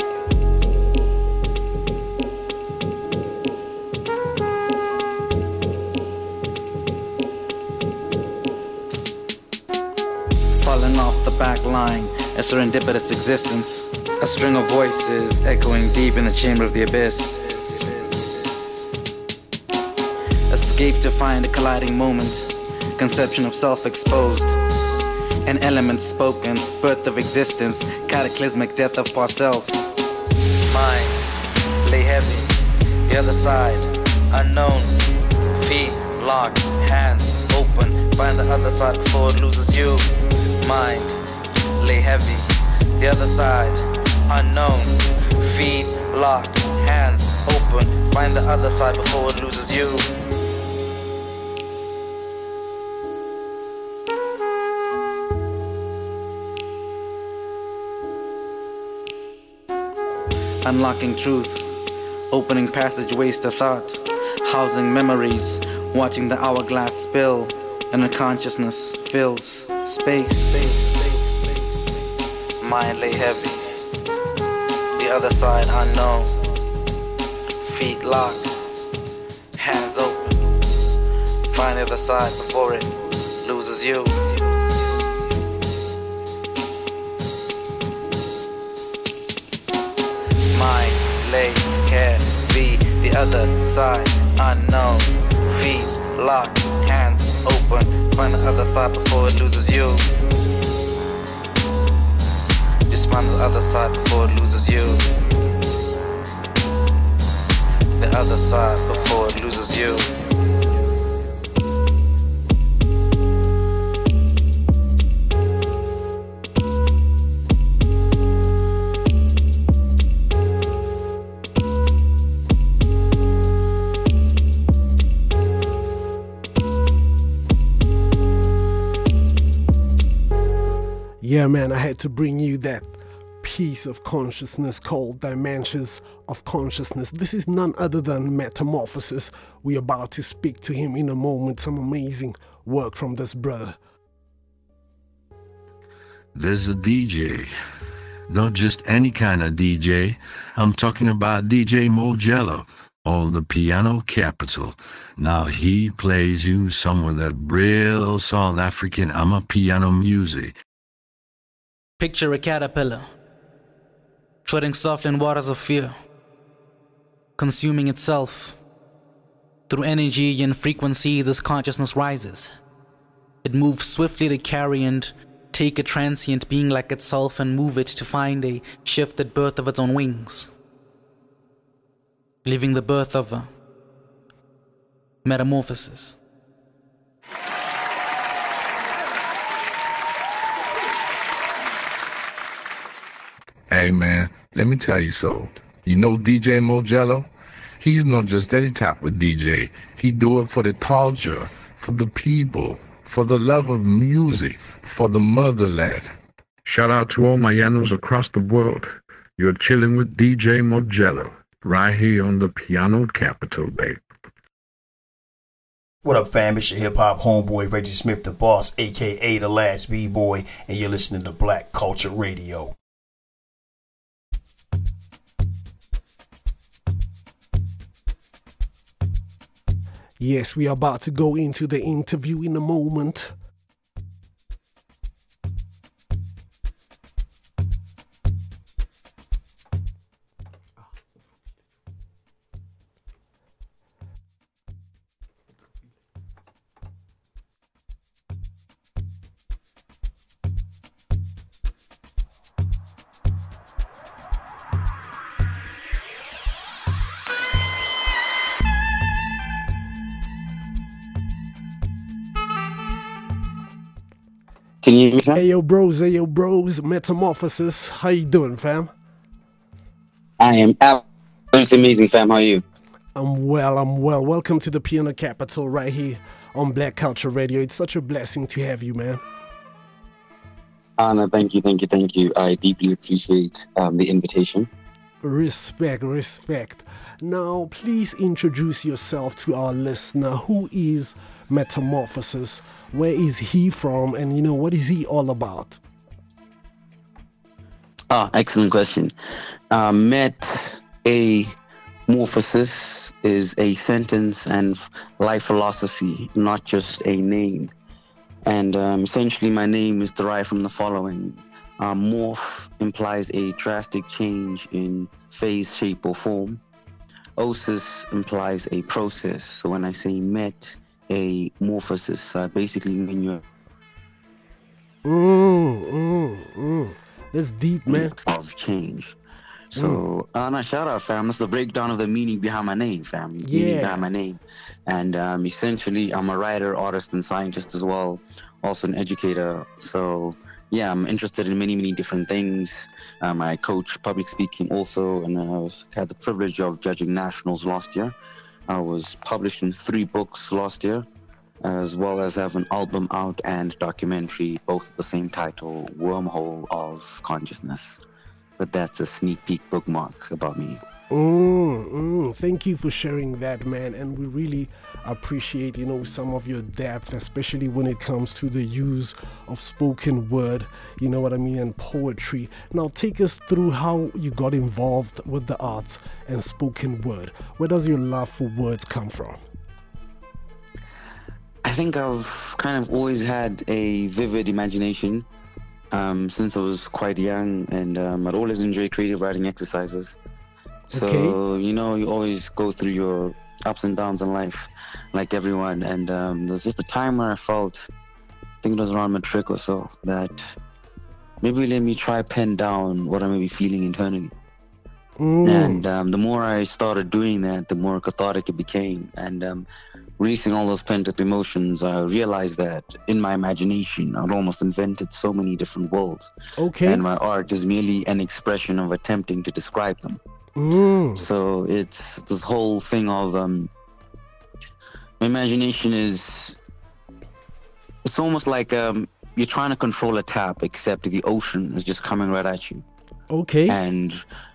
Falling off the back line, a serendipitous existence. A string of voices echoing deep in the chamber of the abyss. Escape to find a colliding moment. Conception of self exposed. An element spoken, birth of existence, cataclysmic death of our self. Mind, lay heavy. The other side, unknown. Feet locked, hands open, Find the other side before it loses you. Mind, lay heavy. The other side, unknown. Feet locked, hands open. Find the other side before it loses you. Unlocking truth, opening passageways to thought, housing memories, watching the hourglass spill, and a consciousness fills space. Mind lay heavy, the other side unknown, feet locked, hands open. Find the other side before it loses you. Lay heavy, the other side unknown, feet locked, hands open. Find the other side before it loses you. Just find the other side before it loses you. The other side before it loses you. Yeah, man, I had to bring you that piece of consciousness called Dimensions of Consciousness. This is none other than Met A Morphosis. We're about to speak to him in a moment. Some amazing work from this brother. There's a DJ. Not just any kind of DJ. I'm talking about DJ Mojelo on the Piano Kapital. Now he plays you some of that real South African Amapiano music. Picture a caterpillar treading softly in waters of fear, consuming itself. Through energy and frequencies as consciousness rises, it moves swiftly to carry and take a transient being like itself and move it to find a shifted birth of its own wings, leaving the birth of a metamorphosis. Hey man, let me tell you so. You know DJ Mojelo? He's not just any type of DJ. He do it for the culture, for the people, for the love of music, for the motherland. Shout out to all my Yanos across the world. You're chilling with DJ Mojelo, right here on the Piano Kapital, Bay. What up, fam? It's your hip hop homeboy Reggie Smith, the boss, aka the last B boy, and you're listening to Black Culture Radio. Yes, we are about to go into the interview in a moment. Can you hear me, fam? Hey yo bros, hey yo bros, Met A Morphosis. How you doing, fam? I am absolutely amazing, fam. How are you? I'm well, I'm well. Welcome to the Piano Kapital right here on Black Culture Radio. It's such a blessing to have you, man. Anna, thank you, thank you, thank you. I deeply appreciate um, the invitation. Respect, respect. Now, please introduce yourself to our listener. Who is Met A Morphosis? Where is he from? And, you know, what is he all about? Ah, excellent question. Uh, met a morphosis is a sentence and life philosophy, not just a name. And um, essentially, my name is derived from the following. Uh, morph implies a drastic change in phase, shape, or form. Osis implies a process. So when I say met a morphosis, I basically mean you're Mm, mm, mm. That's deep, man. Of change. So, uh, no, shout out, fam. That's the breakdown of the meaning behind my name, fam. Meaning behind my name. And um, essentially, I'm a writer, artist, and scientist as well. Also an educator. So, yeah, I'm interested in many, many different things. Um, I coach public speaking also, and I've had the privilege of judging nationals last year. I was published in three books last year, as well as have an album out and documentary, both the same title, Wormhole of Consciousness. But that's a sneak peek bookmark about me. Mm, mm, thank you for sharing that, man. And we really appreciate, you know, some of your depth, especially when it comes to the use of spoken word, you know what I mean, and poetry. Now, take us through how you got involved with the arts and spoken word. Where does your love for words come from? I think I've kind of always had a vivid imagination um, since I was quite young, and um, I'd always enjoy creative writing exercises. So, Okay. you know, you always go through your ups and downs in life, like everyone. And um, there was just a time where I felt, I think it was around matric or so, that maybe let me try pen down what I may be feeling internally. And um, the more I started doing that, the more cathartic it became. And um, releasing all those pent up emotions, I realized that in my imagination, I'd almost invented so many different worlds. Okay. And my art is merely an expression of attempting to describe them. Mm. So it's this whole thing of um, my imagination is. It's almost like um, you're trying to control a tap, except the ocean is just coming right at you. Okay. And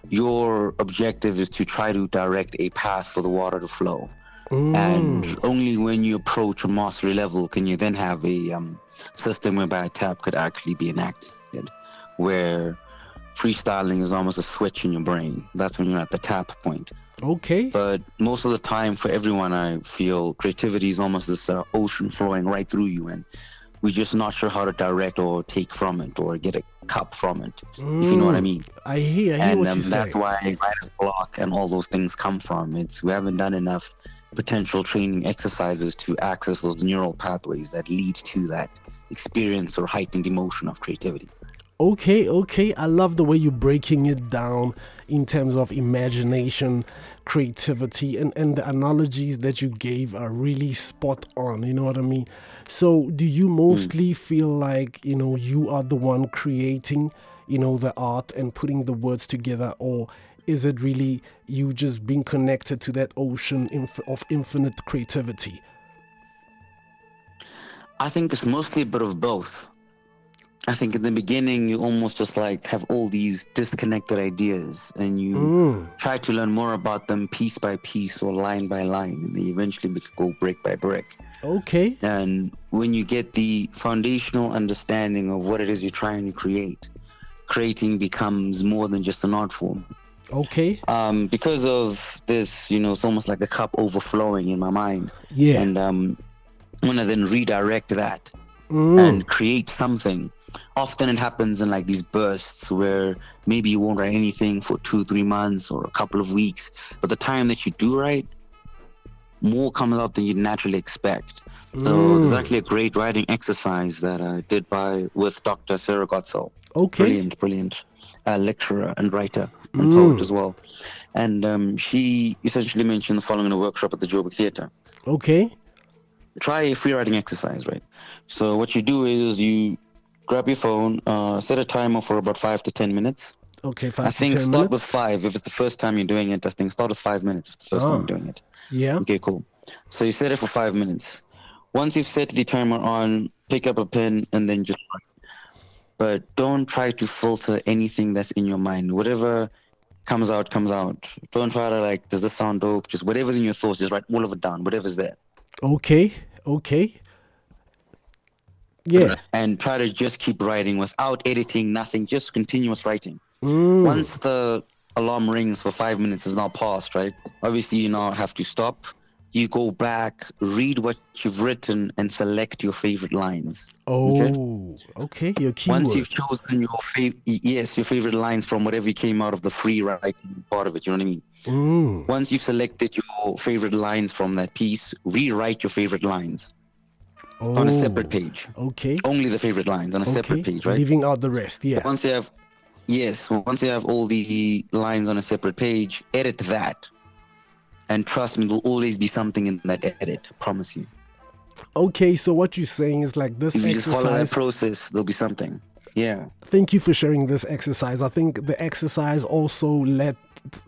your objective is to try to direct a path for the water to flow. Mm. And only when you approach a mastery level can you then have a um, system whereby a tap could actually be enacted, where freestyling is almost a switch in your brain. That's when you're at the tap point. Okay. But most of the time, for everyone, I feel creativity is almost this uh, ocean flowing right through you, and we're just not sure how to direct or take from it or get a cup from it. If you know what I Mm. mean. I hear, I hear and what um, you're that's saying. why writer's block and all those things come from. It's we haven't done enough potential training exercises to access those neural pathways that lead to that experience or heightened emotion of creativity. Okay, okay. I love the way you're breaking it down in terms of imagination, creativity, and, and the analogies that you gave are really spot on. You know what I mean? So, do you hmm. mostly feel like, you know, you are the one creating, you know, the art and putting the words together, or is it really you just being connected to that ocean inf- of infinite creativity? I think it's mostly a bit of both. I think in the beginning you almost just like have all these disconnected ideas and you Mm. try to learn more about them piece by piece or line by line and they eventually make- go brick by brick. Okay. And when you get the foundational understanding of what it is you're trying to create, creating becomes more than just an art form. Okay. Um, because of this, you know, it's almost like a cup overflowing in my mind. Yeah. And um, I then redirect that Mm. and create something, often it happens in like these bursts where maybe you won't write anything for two, three months or a couple of weeks. But the time that you do write, more comes out than you'd naturally expect. So Mm. there's actually a great writing exercise that I did by with Dr. Sarah Gotzel. Okay. Brilliant, brilliant uh, lecturer and writer and Mm. poet as well. And um, she essentially mentioned the following in a workshop at the Joburg Theatre Okay. try a free writing exercise, right? So what you do is you grab your phone, uh, set a timer for about five to ten minutes. Okay, five I think start minutes. with five if it's the first time you're doing it. I think start with five minutes if it's the first Ah. time you're doing it. Yeah. Okay, cool. So you set it for five minutes. Once you've set the timer on, pick up a pen and then just write. But don't try to filter anything that's in your mind. Whatever comes out, comes out. Don't try to like, does this sound dope? Just whatever's in your thoughts, just write all of it down, whatever's there. Okay. Okay. Yeah. and try to just keep writing without editing, nothing, just continuous writing. Mm. Once the alarm rings for five minutes is now passed, right? Obviously, you now have to stop. You go back, read what you've written, and select your favorite lines. Oh, okay. Your keywords. Once you've chosen your favorite, yes, your favorite lines from whatever came out of the free writing part of it, you know what I mean? Mm. Once you've selected your favorite lines from that piece, rewrite your favorite lines on a separate Oh, page. Okay. Only the favorite lines on a separate page, right? Leaving out the rest. Yeah. Once you have, Yes, once you have all the lines on a separate page, edit that. And trust me, there'll always be something in that edit. I promise you. Okay, so what you're saying is like this If you just follow that exercise. process, there'll be something. Yeah. Thank you for sharing this exercise. I think the exercise also let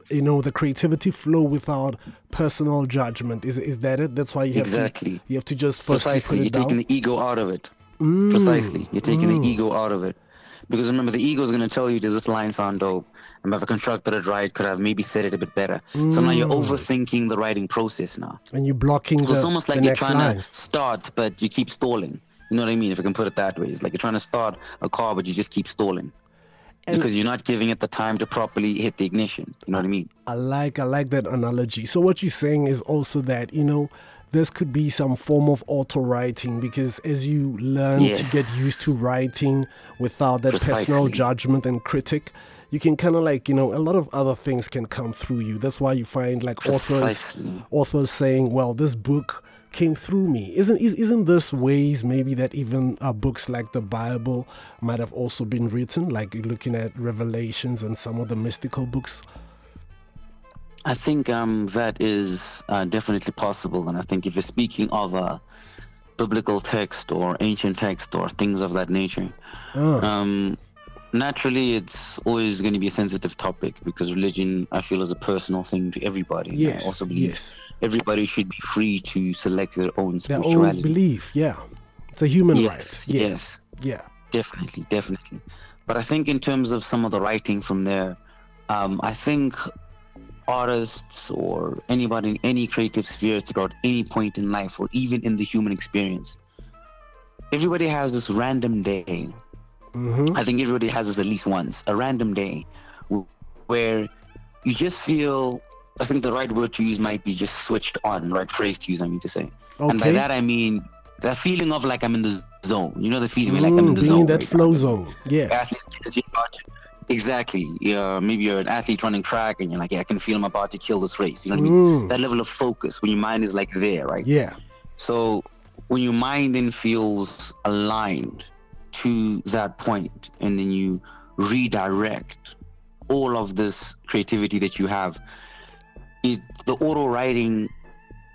you know the creativity flow without personal judgment. Is is that it? That's why you have Exactly. to you have to just first Precisely. put You're down. taking the ego out of it. Mm, Precisely. You're taking mm. the ego out of it. Because remember, the ego is going to tell you, does this line sound dope? And if I constructed it right, could I have maybe said it a bit better? So now you're Mm. overthinking the writing process now. and you're blocking the, it's almost like you're trying lines. to start, but you keep stalling. You know what I mean? If I can put it that way, it's like you're trying to start a car, but you just keep stalling And- because you're not giving it the time to properly hit the ignition. You know what I mean? I like I like that analogy. So what you're saying is also that you know this could be some form of auto writing because as you learn to get used to writing without that personal judgment and critic, you can kind of like you know a lot of other things can come through you. That's why you find like authors Precisely. authors saying, "Well, this book." Came through me. Isn't is- isn't this ways maybe that even uh, books like the Bible might have also been written? Like looking at Revelations and some of the mystical books. I think um, that is uh, definitely possible. And I think if you're speaking of a biblical text or ancient text or things of that nature, Ah. um, naturally it's always going to be a sensitive topic because religion, I feel, is a personal thing to everybody. And I Yes, also believe yes. everybody should be free to select their own spirituality. their own belief. Yeah, it's a human yes, right. Yeah. Yes. Yeah. Definitely, definitely. But I think in terms of some of the writing from there, um, I think artists or anybody in any creative sphere throughout any point in life or even in the human experience, everybody has this random day. Mm-hmm. I think everybody has this at least once, a random day where you just feel, I think the right word to use might be just switched on, right phrase to use, I mean to say. And by that I mean that feeling of like I'm in the zone. You know the feeling where like I'm in Mm, the being zone. that right? flow zone. Yeah. athletes because you're about to- exactly. Yeah maybe you're an athlete running track and you're like yeah i can feel i'm about to kill this race. You know what i mean? That level of focus when your mind is like there right? Yeah. so when your mind then feels aligned to that point and then you redirect all of this creativity that you have it the auto writing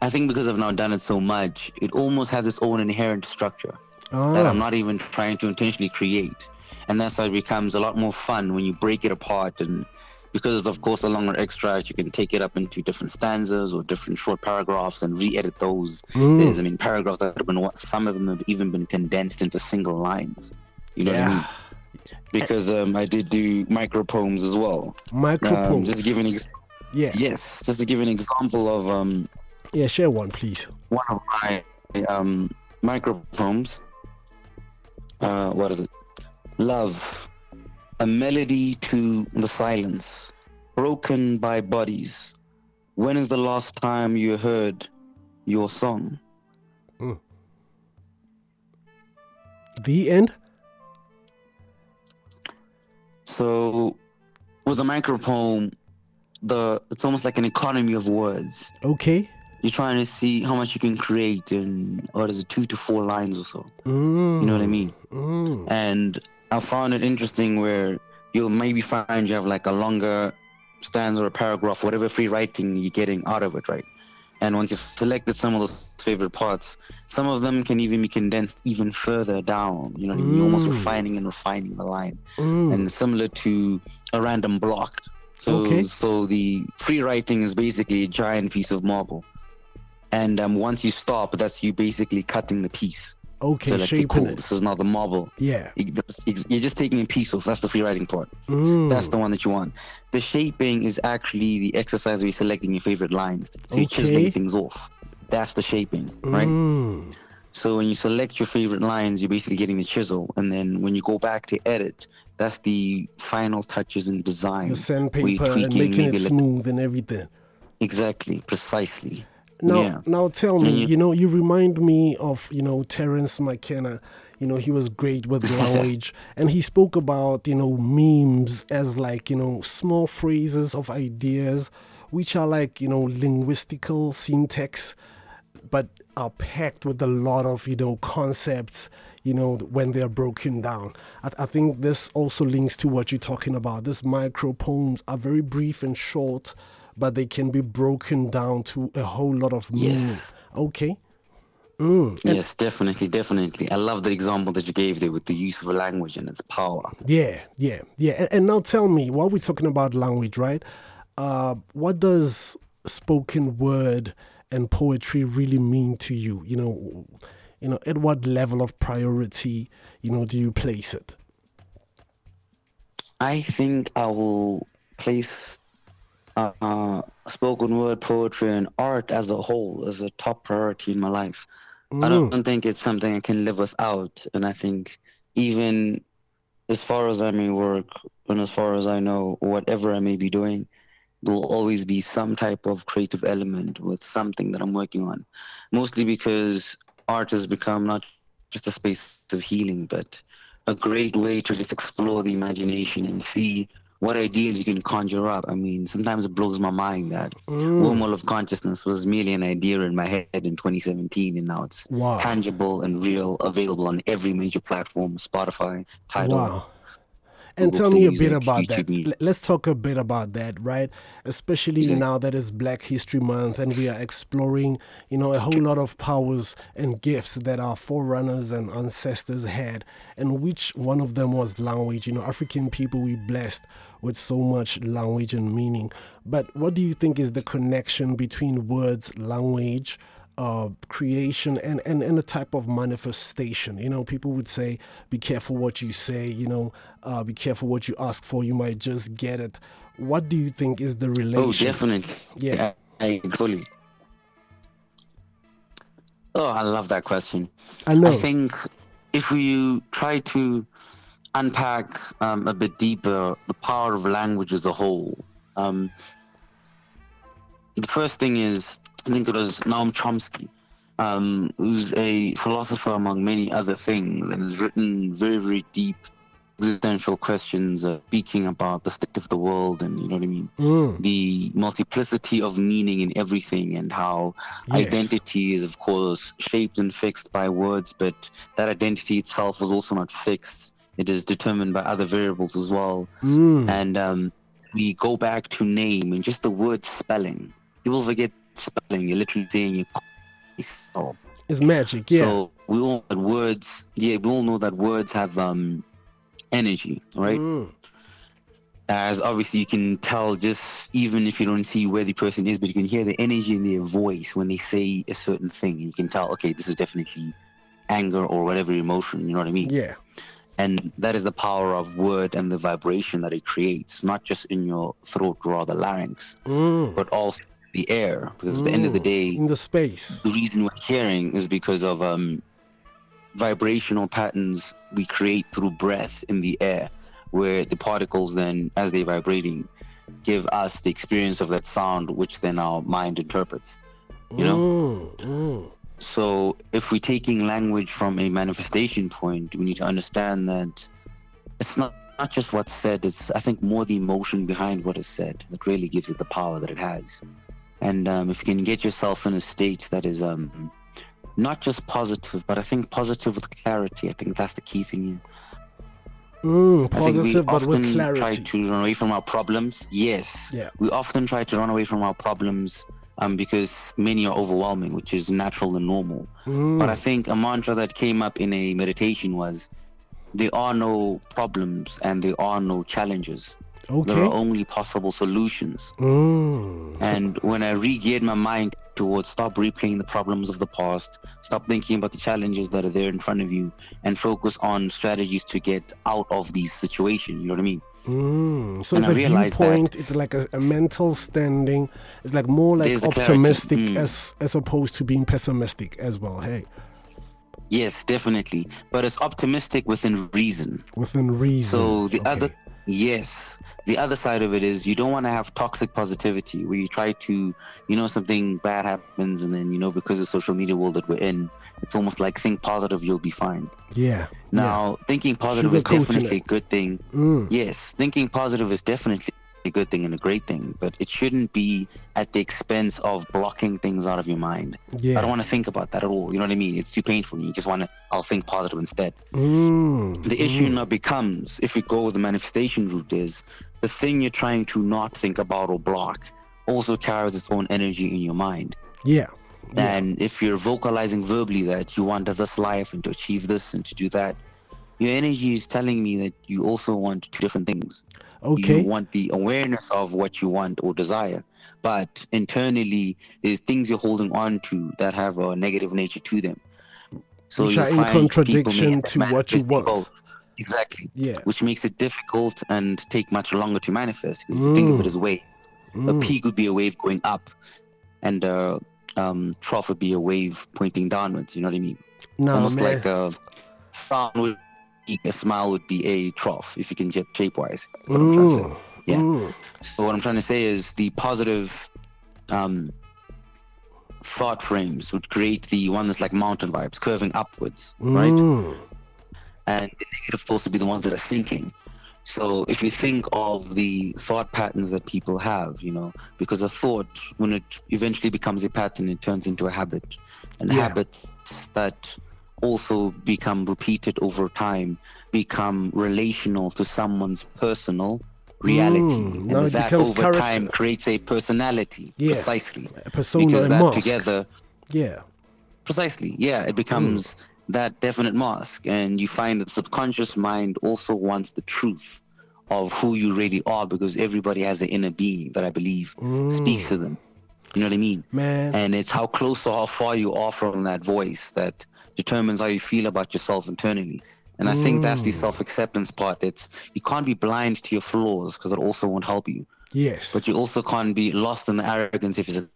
i think because i've now done it so much it almost has its own inherent structure that Ah. i'm not even trying to intentionally create and that's why it becomes a lot more fun when you break it apart and because it's of course a longer extract you can take it up into different stanzas or different short paragraphs and re-edit those Mm. there's i mean paragraphs that have been what some of them have even been condensed into single lines you know what i mean because um, i did do micro poems as well Micro um, poems. just to give an ex- Yeah. yes just to give an example of um, Yeah, share one, please. one of my um, micro poems. Uh, what is it? Love, a melody to the silence, broken by bodies. When is the last time you heard your song? The end. So, with a micro poem, the it's almost like an economy of words. Okay. You're trying to see how much you can create in what is it, two to four lines or so. Mm. You know what I mean? Mm. And I found it interesting where you'll maybe find you have like a longer stanza or a paragraph, whatever free writing you're getting out of it, right? And once you've selected some of those favorite parts, some of them can even be condensed even further down. You know mean? You're almost Mm. refining and refining the line. Mm. And similar to a random block. So, Okay. so the free writing is basically a giant piece of marble. And um, once you stop, that's you basically cutting the piece. Okay, so like, cool, it. This is not the marble. Yeah. You- You're just taking a piece off. That's the free writing part. Mm. That's the one that you want. The shaping is actually the exercise where you're selecting your favorite lines. So you're chiseling Okay. things off. That's the shaping, right? Mm. So when you select your favorite lines, you're basically getting the chisel. And then when you go back to edit, that's the final touches and design. The sandpaper and making it like- smooth and everything. Exactly, precisely. Now, yeah. now tell me, you- know, you remind me of, you know, Terence McKenna. You know, he was great with language, and he spoke about, you know, memes as like, you know, small phrases of ideas, which are like, you know, linguistical syntax but are packed with a lot of you know concepts you know when they're broken down I, I think this also links to what you're talking about these micro poems are very brief and short but they can be broken down to a whole lot of meaning Yes. okay mm. Yes, definitely, definitely. I love the example that you gave there with the use of language and its power. Yeah, yeah, yeah. And, and now tell me, while we're talking about language, right? Uh, what does spoken word and poetry really mean to you? You know, you know, at what level of priority, you know, do you place it? I think I will place uh, spoken word poetry and art as a whole is a top priority in my life. I don't think it's something I can live without. And I think even as far as I may work and as far as I know, whatever I may be doing, there will always be some type of creative element with something that I'm working on. Mostly because art has become not just a space of healing, but a great way to just explore the imagination and see what ideas you can conjure up. I mean, sometimes it blows my mind that Mm. wormhole of consciousness was merely an idea in my head in 2017, and now it's Wow. tangible and real, available on every major platform: Spotify, Tidal. Wow. And tell me a bit about that. Let's talk a bit about that, right? Especially Yeah. now that it's Black History Month and we are exploring, you know, a whole lot of powers and gifts that our forerunners and ancestors had, and which one of them was language. You know, African people we blessed with so much language and meaning. But what do you think is the connection between words, language? Uh, creation and, and, and a type of manifestation. You know, people would say, be careful what you say, you know, uh, be careful what you ask for, you might just get it. What do you think is the relation? Oh, definitely. Yeah. I, fully. Oh, I love that question. I know. I think if we try to unpack um, a bit deeper the power of language as a whole, um, the first thing is I think it was Noam Chomsky, um, who's a philosopher among many other things, and has written very, very deep existential questions, uh, speaking about the state of the world, and you know what I mean, Mm. the multiplicity of meaning in everything, and how Yes. identity is, of course, shaped and fixed by words, but that identity itself is also not fixed. It is determined by other variables as well. Mm. And um, we go back to name and just the word spelling. People forget spelling. You're literally saying you so. It's magic, yeah. So we all that words. Yeah, we all know that words have um energy, right? Mm. As obviously you can tell just even if you don't see where the person is, but you can hear the energy in their voice when they say a certain thing. You can tell, okay, this is definitely anger or whatever emotion. You know what I mean? Yeah. And that is the power of word and the vibration that it creates, not just in your throat or the larynx, Mm. but also the air. Because at the end of the day, in the space, the reason we're hearing is because of um, vibrational patterns we create through breath in the air, where the particles then, as they're vibrating, give us the experience of that sound, which then our mind interprets. You know? Mm, mm. So if we're taking language from a manifestation point, we need to understand that it's not not just what's said. It's I think more the emotion behind what is said that really gives it the power that it has. And um, if you can get yourself in a state that is um, not just positive, but I think positive with clarity. I think that's the key thing. Mm, I think we positive, but with often try to run away from our problems. Yes. Yeah. We often try to run away from our problems um, because many are overwhelming, which is natural and normal. Mm. But I think a mantra that came up in a meditation was there are no problems and there are no challenges. Okay. There are only possible solutions. Mm. And when I re-geared my mind towards stop replaying the problems of the past, stop thinking about the challenges that are there in front of you, and focus on strategies to get out of these situations. You know what I mean? Mm. So And it's I a viewpoint. It's like a, a mental standing. It's like more like There's the clarity. optimistic Mm. as as opposed to being pessimistic as well. Hey, Yes, definitely. But it's optimistic within reason. within reason. So the other, yes, the other side of it is you don't want to have toxic positivity where you try to, you know, something bad happens and then you know because of social media world that we're in, it's almost like think positive, you'll be fine. yeah. Now, thinking positive is definitely it. a good thing. Mm. Yes, thinking positive is definitely a good thing and a great thing, but it shouldn't be at the expense of blocking things out of your mind. Yeah. I don't want to think about that at all. You know what I mean? It's too painful. You just want to, I'll think positive instead. Mm, The issue mm. now becomes, if we go the manifestation route, is the thing you're trying to not think about or block also carries its own energy in your mind. Yeah. And if you're vocalizing verbally that you want this life and to achieve this and to do that, your energy is telling me that you also want two different things. Okay. You want the awareness of what you want or desire, but internally there's things you're holding on to that have a negative nature to them. So Which are in find people may contradiction to what you want. both. Exactly. Yeah. Which makes it difficult and take much longer to manifest. Because if you think of Mm. it as wave, a Mm. peak would be a wave going up, and a um, trough would be a wave pointing downwards. You know what I mean? Nah, Almost man. like a frown would a smile would be a trough if you can get shape wise. That's what I'm trying to say. Yeah. mm. So what I'm trying to say is the positive um, thought frames would create the one that's like mountain vibes, curving upwards, right? Mm. and the negative thoughts would be the ones that are sinking. So if you think of the thought patterns that people have, you know, because a thought, when it eventually becomes a pattern, it turns into a habit, and Yeah. habits that also become repeated over time become relational to someone's personal reality, Mm, and that over character. time creates a personality. Yeah. Precisely, A persona, because that mask. together Yeah. Precisely. Yeah, it becomes that definite mask. And you find that the subconscious mind also wants the truth of who you really are because everybody has an inner being that I believe speaks to them. You know what I mean? Man. And it's how close or how far you are from that voice that determines how you feel about yourself internally. And I think that's the Mm. self acceptance part. It's you can't be blind to your flaws because it also won't help you. Yes. But you also can't be lost in the arrogance if you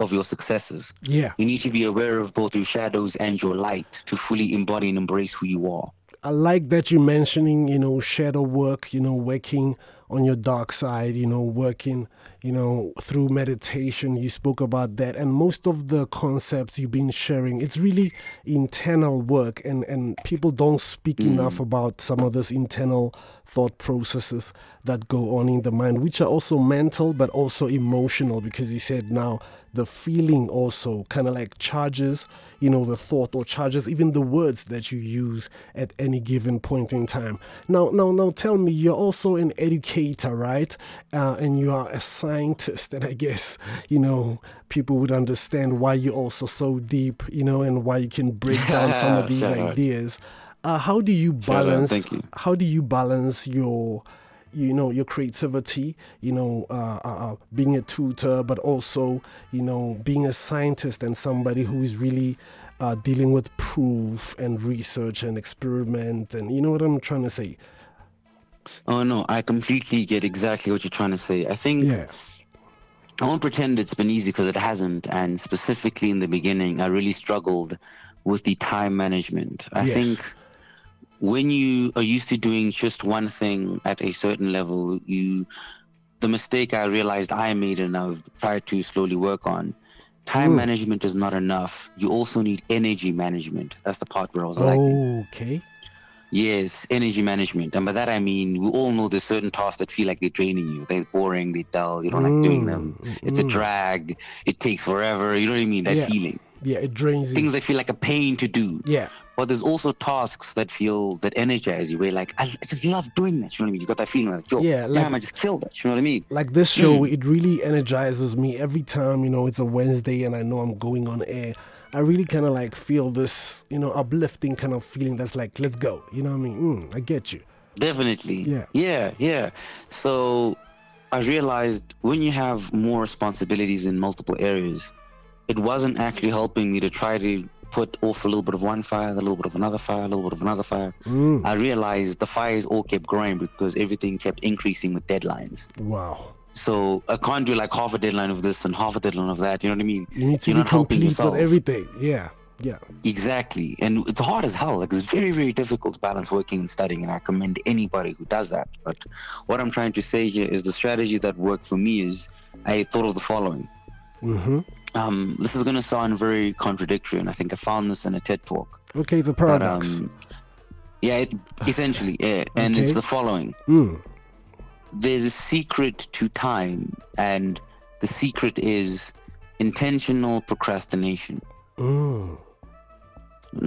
of your successes. Yeah. You need to be aware of both your shadows and your light to fully embody and embrace who you are. I like that you're mentioning, you know, shadow work, you know, working on your dark side, you know, working, you know, through meditation. You spoke about that. And most of the concepts you've been sharing, it's really internal work. And, and people don't speak mm. enough about some of those internal thought processes that go on in the mind, which are also mental, but also emotional, because you said now the feeling also kind of like charges you know the thought or charges even the words that you use at any given point in time. Now now now tell me you're also an educator right? Uh, and you are a scientist and i guess you know people would understand why you're also so deep you know and why you can break down some of these ideas. Uh, how do you balance you. how do you balance your you know your creativity you know uh, uh, uh, being a tutor but also you know being a scientist and somebody who is really uh, dealing with proof and research and experiment and you know what i'm trying to say Oh no, I completely get exactly what you're trying to say. I think yeah I won't pretend it's been easy because it hasn't. And specifically in the beginning, I really struggled with the time management. I Yes. think when you are used to doing just one thing at a certain level, you the mistake I realized I made and I've tried to slowly work on. Time Mm. management is not enough. You also need energy management. That's the part where I was like, okay Yes, energy management. And by that I mean we all know there's certain tasks that feel like they're draining you. They're boring, they're dull, you don't like doing them. It's a mm. drag, it takes forever. You know what I mean? That Yeah. feeling. yeah it drains you Things that feel like a pain to do. yeah But there's also tasks that feel that energize you. Where like I, I just love doing that. You know what I mean? You got that feeling like, yo, Yeah, like- damn, I just killed that. You know what I mean? like this show Mm. it really energizes me every time you know it's a wednesday and i know i'm going on air i really kind of like feel this you know uplifting kind of feeling that's like let's go you know what i mean mm, i get you Definitely. Yeah. Yeah, yeah. So I realized when you have more responsibilities in multiple areas, it wasn't actually helping me to try to put off a little bit of one fire, a little bit of another fire, a little bit of another fire. Mm. I realized the fires all kept growing because everything kept increasing with deadlines. wow So I can't do like half a deadline of this and half a deadline of that. You know what I mean? you need to You're be complete with everything yeah yeah Exactly. And it's hard as hell. Like it's very, very difficult to balance working and studying. And I commend anybody who does that. But what I'm trying to say here is the strategy that worked for me is I thought of the following. mm-hmm. Um, this is going to sound very contradictory. And I think I found this in a TED talk. okay it's a But, paradox um, yeah, it, essentially. Yeah. And Okay. it's the following mm. there's a secret to time, and the secret is intentional procrastination. Mm.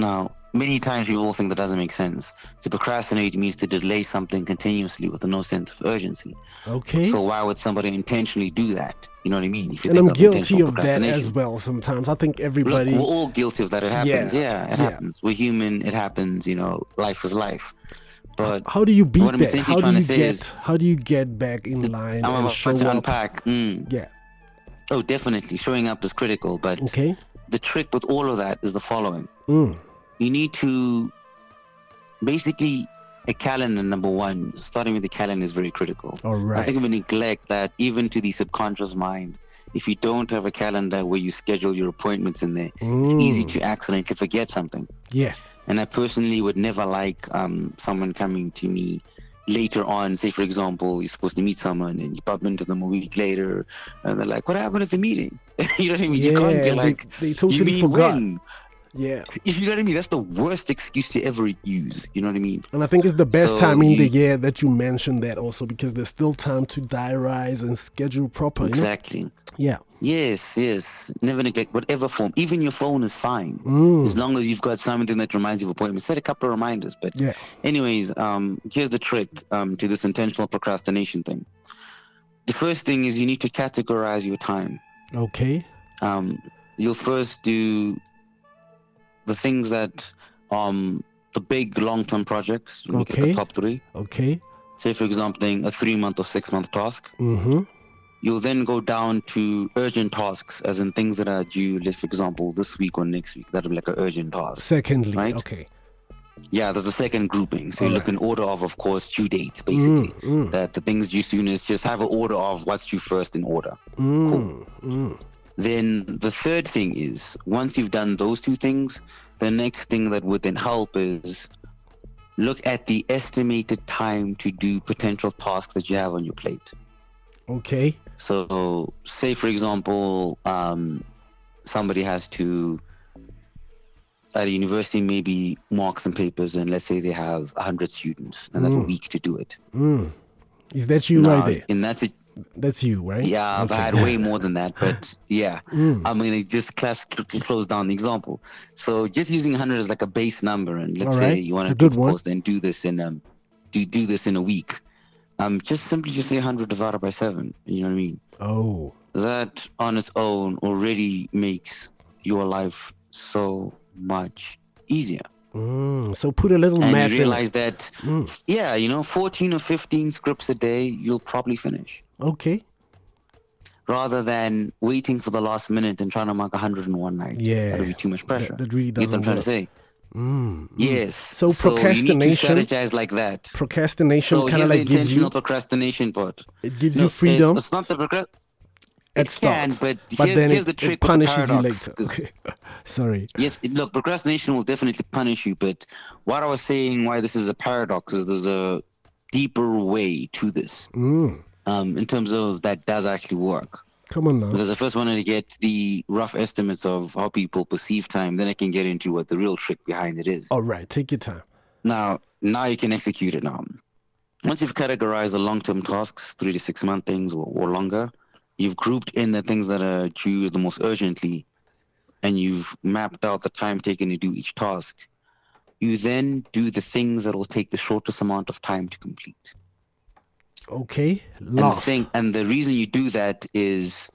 Now, many times we all think that doesn't make sense. To procrastinate means to delay something continuously with no sense of urgency. Okay. So why would somebody intentionally do that? You know what I mean? If you and think I'm of guilty of that as well sometimes. I think Look, everybody. we're all guilty of that. It happens. Yeah, Yeah, it yeah. happens. We're human. It happens. You know, life is life. But How do you beat what I'm that? How do you get? is, How do you get back in line I'm and about show to up? unpack. Mm. Yeah. Oh, definitely. Showing up is critical. But Okay. the trick with all of that is the following. Mm. You need to basically a calendar number one. Starting with the calendar is very critical. All I right. think we neglect that even to the subconscious mind. If you don't have a calendar where you schedule your appointments in there, it's easy to accidentally forget something. Yeah. And I personally would never like um, someone coming to me later on. Say, for example, you're supposed to meet someone and you bump into them a week later, and they're like, "What happened at the meeting?" you know what I mean? you can't be like, they "You totally mean forgot." when?" Yeah. If you know what I mean, that's the worst excuse to ever use. You know what I mean? And I think it's the best So time in the year that you mentioned that also because there's still time to diarize and schedule properly. Exactly. Yeah. Yes, yes. Never neglect whatever form. Even your phone is fine. Mm. As long as you've got something that reminds you of appointments. Set a couple of reminders. But Yeah. anyways, um, here's the trick um, to this intentional procrastination thing. The first thing is you need to categorize your time. Okay. Um, you'll first do the things that um the big long-term projects. Look at Okay. the top three. Okay. Say for example, a three-month or six-month task. Mm-hmm. You'll then go down to urgent tasks, as in things that are due, let's for example, this week or next week. That'll be like an urgent task. Secondly. Right? Okay. Yeah, there's a second grouping. So you All look in order of, of course, due dates, basically. Mm, mm. That the things due soonest, just have an order of what's due first in order. Mm, mm. Then the third thing is once you've done those two things, the next thing that would then help is look at the estimated time to do potential tasks that you have on your plate. Okay. So, say for example, um, somebody has to at a university maybe mark some papers, and let's say they have hundred students and they have a Mm. week to do it. Mm. Is that you Now, right there? And that's it. That's you, right? Yeah, I've had way more than that, but yeah. Mm. I mean, it just class cl- cl- close down the example. So just using 100 as like a base number, and let's All say you want to one. post and do this in um, do do this in a week. Um, just simply just say 100 divided by seven. You know what I mean? Oh. That on its own already makes your life so much easier. Mm. So put a little and math you realize it. that, Mm. yeah, you know, 14 or 15 scripts a day, you'll probably finish Okay. rather than waiting for the last minute and trying to mark 101 night. Yeah. That'll be too much pressure. That, that really Get what I'm doesn't trying work. to say? Mm, mm. Yes. So You procrastination. to strategize like that. Procrastination So kind of the like gives intentional you procrastination part. it gives No, you freedom It's, not the procrast. it can, start, but here's- then here's it, the trick it punishes you paradox, Okay. Sorry. Yes, it- look, procrastination will definitely punish you. But what I was saying, why this is a paradox, is there's a deeper way to this. Mm. Um, in terms of that does actually work. Come on now. Because I first wanted to get the rough estimates of how people perceive time, then I can get into what the real trick behind it is. All right. Take your time. Now, now you can execute it now. Once you've categorized the long-term tasks, three to six month things or, or longer, you've grouped in the things that are due the most urgently, and you've mapped out the time taken to do each task. You then do the things that will take the shortest amount of time to complete. Okay. And the Lost. thing, and the reason you do that is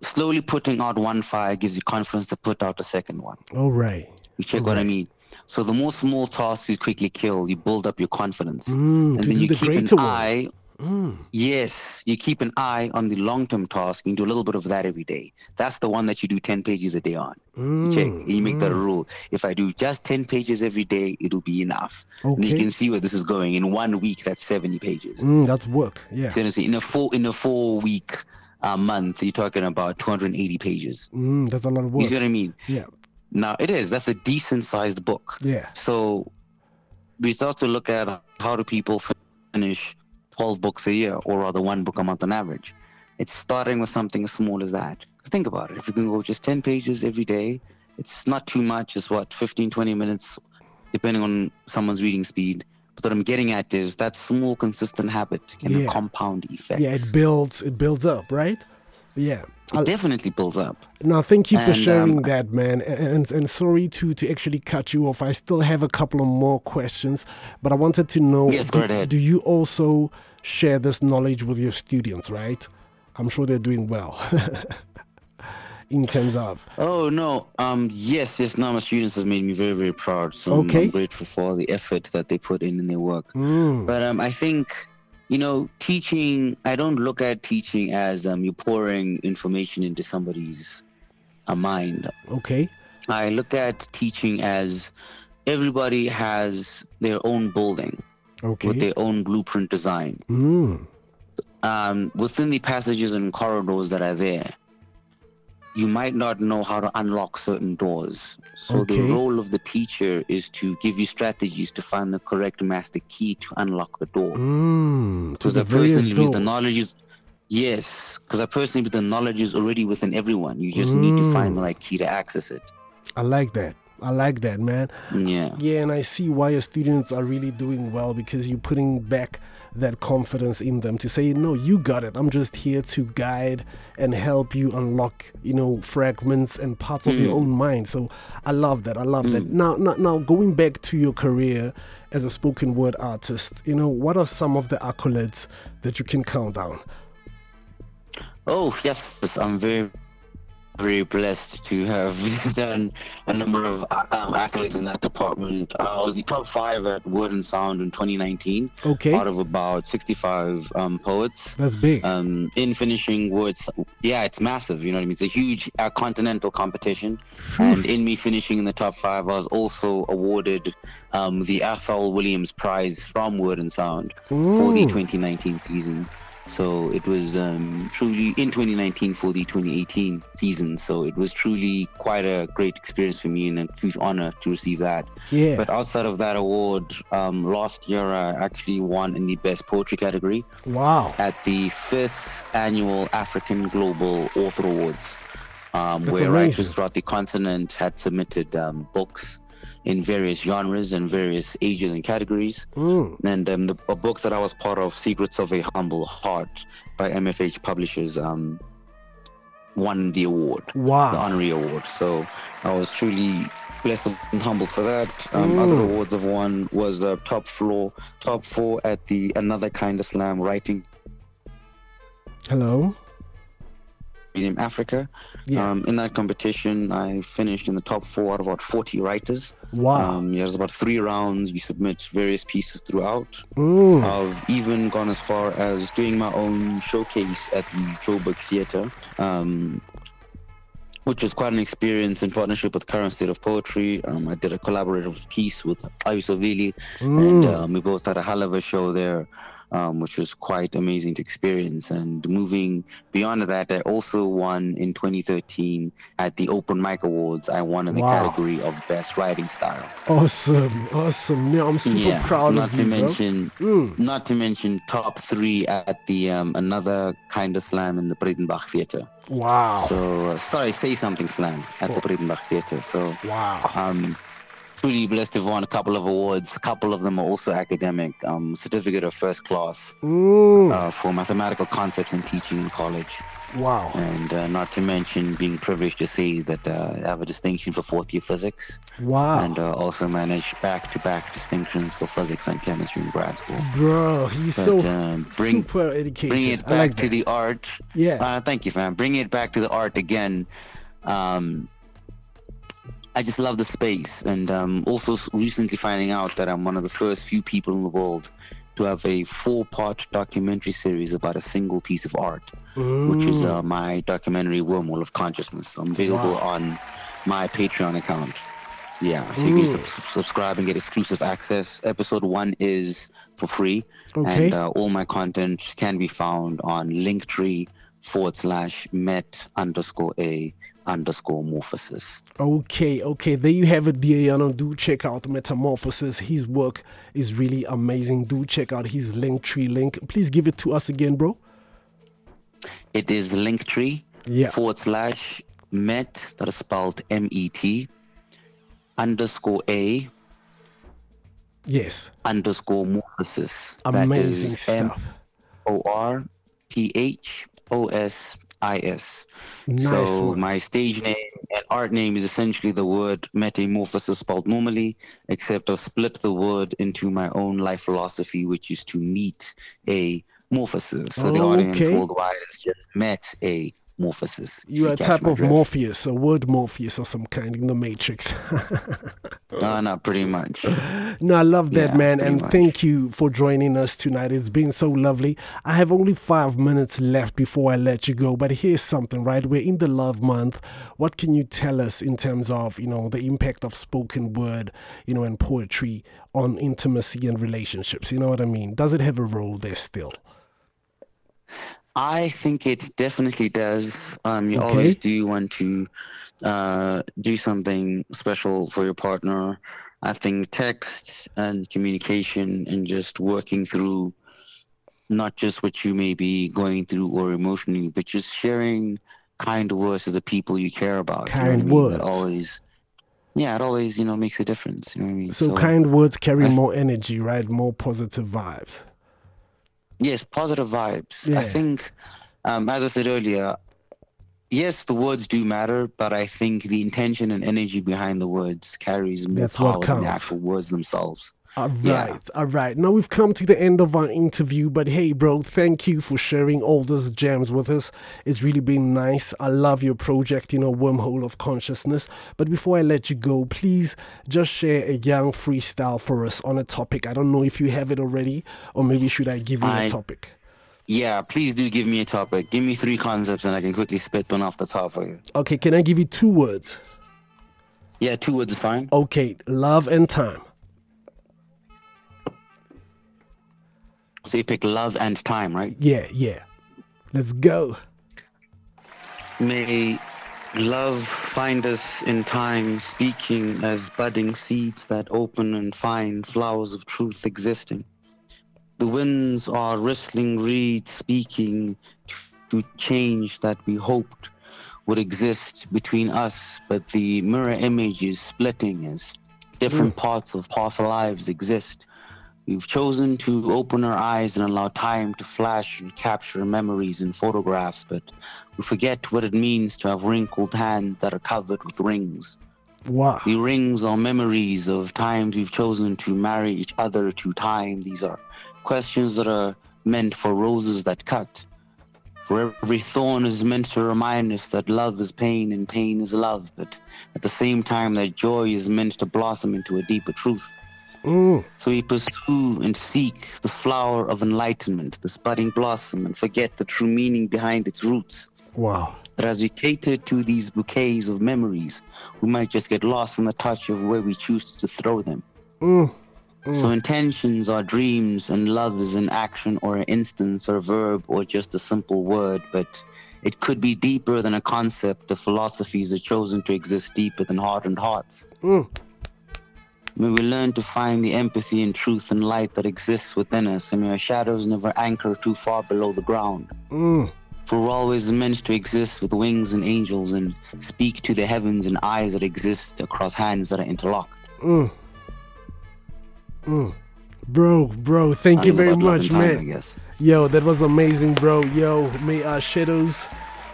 slowly putting out one fire gives you confidence to put out a second one. All right. You check what I mean? So the more small tasks you quickly kill, you build up your confidence. Mm, and then you the keep an ones. eye. Mm. Yes, you keep an eye on the long term task. You do a little bit of that every day. That's the one that you do 10 pages a day on. You check. Mm, And you make that a mm. rule. If I do just 10 pages every day, it'll be enough. And you can see where this is going. In one week, that's 70 pages. Mm, that's work. Yeah. So you know, so in a four in a four week uh, month, you're talking about 280 pages. Mm, that's a lot of work. You see what I mean? Yeah. Now it is. That's a decent sized book. Yeah. So we start to look at how do people finish 12 books a year, or rather one book a month on average. It's starting with something as small as that. 'Cause think about it. If you can go just 10 pages every day, it's not too much. It's what 15, 20 minutes, depending on someone's reading speed. But what I'm getting at is that small, consistent habit can Yeah. compound effects. Yeah, it builds. It builds up, right? Yeah. It definitely builds up. No, thank you for And, sharing um, that, man. And, and sorry to to actually cut you off. I still have a couple of more questions, but I wanted to know. Yes, do, go ahead. do you also share this knowledge with your students? Right? I'm sure they're doing well. In terms of Oh no, um, yes, yes. Now my students have made me very, very proud. So Okay. I'm grateful for all the effort that they put in in their work. Mm. But um, I think, you know, teaching. I don't look at teaching as um, you pouring information into somebody's uh, mind. okay, I look at teaching as everybody has their own building okay, with their own blueprint design. mm. um, within the passages and corridors that are there, you might not know how to unlock certain doors. So the role of the teacher is to give you strategies to find the correct master key to unlock the door. Mm. to Because the I personally believe the knowledge is yes. Because I personally the knowledge is already within everyone. You just need to find Mm. the right key to access it. I like that. I like that, man. Yeah. Yeah, and I see why your students are really doing well because you're putting back that confidence in them to say, no, you got it. I'm just here to guide and help you unlock, you know, fragments and parts of your Mm. own mind. So I love that. I love that. Now, now, now, going back to your career as a spoken word artist, you know, what are some of the accolades that you can count down? Oh yes, I'm very, very blessed to have done a number of um, accolades in that department. Uh, I was the top five at Word and Sound in 2019. Okay. Out of about 65 um, poets. That's big. Um, in finishing words, yeah, it's massive. You know what I mean? It's a huge uh, continental competition. And in me finishing in the top five, I was also awarded um, the Athol Williams Prize from Word and Sound for the 2019 season. So it was um, truly in 2019 for the 2018 season. So it was truly quite a great experience for me and a huge honor to receive that. Yeah. But outside of that award, um, last year I actually won in the best poetry category Wow. at the fifth annual African Global Author Awards, um, where amazing. writers throughout the continent had submitted um, books in various genres and various ages and categories. Mm. And um, the, a book that I was part of, Secrets of a Humble Heart, by MFH Publishers, um, won the award, Wow. the honorary award. So I was truly blessed and humbled for that. Um, Other Mm. awards I've won was uh, top floor, top four at the Another Kind of Slam Writing Hello. Museum Africa. Yeah. Um, in that competition, I finished in the top four out of about 40 writers. Wow. Um, yeah, there's about three rounds. You submit various pieces throughout. Mm. I've even gone as far as doing my own showcase at the Joburg Theatre, um, which was quite an experience in partnership with Current State of Poetry. Um, I did a collaborative piece with Ayusavili, and Mm. um, we both had a hell of a show there. Um, which was quite amazing to experience. And moving beyond that, I also won in 2013 at the Open Mic Awards. I won in the Wow. category of Best Writing Style. Awesome. Awesome. Yeah, I'm super proud not of to you, mention, Mm. not to mention top three at the um, another kind of slam in the Breytenbach Theater. Wow. So uh, sorry, say something slam at the Breytenbach Theater. So wow, um, truly blessed to have won a couple of awards. A couple of them are also academic. Um, certificate of first class uh, for mathematical concepts and teaching in college. Wow. And uh, not to mention being privileged to say that uh, I have a distinction for fourth year physics. Wow. And uh, also managed back to back distinctions for physics and chemistry in grad school. Bro, he's But, so um, bring- super educated. Bring it back like to the art. Yeah. Uh, thank you, fam. Bring it back to the art again. Um, I just love the space, and um, also recently finding out that I'm one of the first few people in the world to have a four-part documentary series about a single piece of art, which is uh, my documentary Wormhole of Consciousness. I'm available Wow. on my Patreon account. Yeah, so you can sub- subscribe and get exclusive access. Episode one is for free, Okay. and uh, all my content can be found on Linktree forward slash met underscore a underscore morphosis. Okay, okay, there you have it, Diana. Do check out Met A Morphosis. His work is really amazing. Do check out his link tree link. Please give it to us again, bro. It is Linktree Yeah. forward slash met that is spelled M E T underscore a Yes. Underscore morphosis. Amazing stuff. O R P H O S I S. Nice so one. my stage name and art name is essentially the word metamorphosis spelled normally, except I've split the word into my own life philosophy, which is to meet a morphosis. So the oh, audience Okay. worldwide has just met a morphosis. You are a type of drift. Morpheus, a word Morpheus or some kind in the Matrix. No, no, pretty much. No, I love that, Yeah, man. And much. thank you for joining us tonight. It's been so lovely. I have only five minutes left before I let you go. But here's something, right? We're in the love month. What can you tell us in terms of, you know, the impact of spoken word, you know, and poetry on intimacy and relationships? You know what I mean? Does it have a role there still? I think it definitely does. Um, you Okay. always do want to uh, do something special for your partner. I think text and communication and just working through not just what you may be going through or emotionally, but just sharing kind words to the people you care about. you know what I Kind mean? words. Always, yeah, it always you know makes a difference. You know what I mean? So, kind words carry I more energy, right? More positive vibes. Yes, positive vibes. Yeah. I think, um, as I said earlier, yes, the words do matter, but I think the intention and energy behind the words carries more That's power than the actual words themselves. All right, Yeah. all right. Now we've come to the end of our interview, but hey, bro, thank you for sharing all those gems with us. It's really been nice. I love your project, you know, Wormhole of Consciousness. But before I let you go, please just share a young freestyle for us on a topic. I don't know if you have it already, or maybe should I give you a I- topic? Yeah, please do give me a topic. Give me three concepts, and I can quickly spit one off the top for you. Okay, can I give you two words? Yeah, two words is fine. Okay, love and time. So you pick love and time, right? Yeah, yeah. Let's go. May love find us in time, speaking as budding seeds that open and find flowers of truth existing. The winds are rustling reeds, speaking to change that we hoped would exist between us, but the mirror image is splitting as different mm. parts of past lives exist. We've chosen to open our eyes and allow time to flash and capture memories and photographs, but we forget what it means to have wrinkled hands that are covered with rings. Wow. The rings are memories of times we've chosen to marry each other to time. These are questions that are meant for roses that cut. For every thorn is meant to remind us that love is pain and pain is love, but at the same time, that joy is meant to blossom into a deeper truth. Mm. So we pursue and seek the flower of enlightenment, this budding blossom, and forget the true meaning behind its roots. Wow. That as we cater to these bouquets of memories, we might just get lost in the touch of where we choose to throw them. Mm. So intentions are dreams, and love is an action or an instance or a verb or just a simple word, but it could be deeper than a concept. The philosophies are chosen to exist deeper than hardened hearts. Mm. May we learn to find the empathy and truth and light that exists within us, and may our shadows never anchor too far below the ground. Mm. For we're always meant to exist with wings and angels and speak to the heavens and eyes that exist across hands that are interlocked. Mm. Mm. Bro, bro, thank I you very much, time, man. Yo, that was amazing, bro. Yo, may our shadows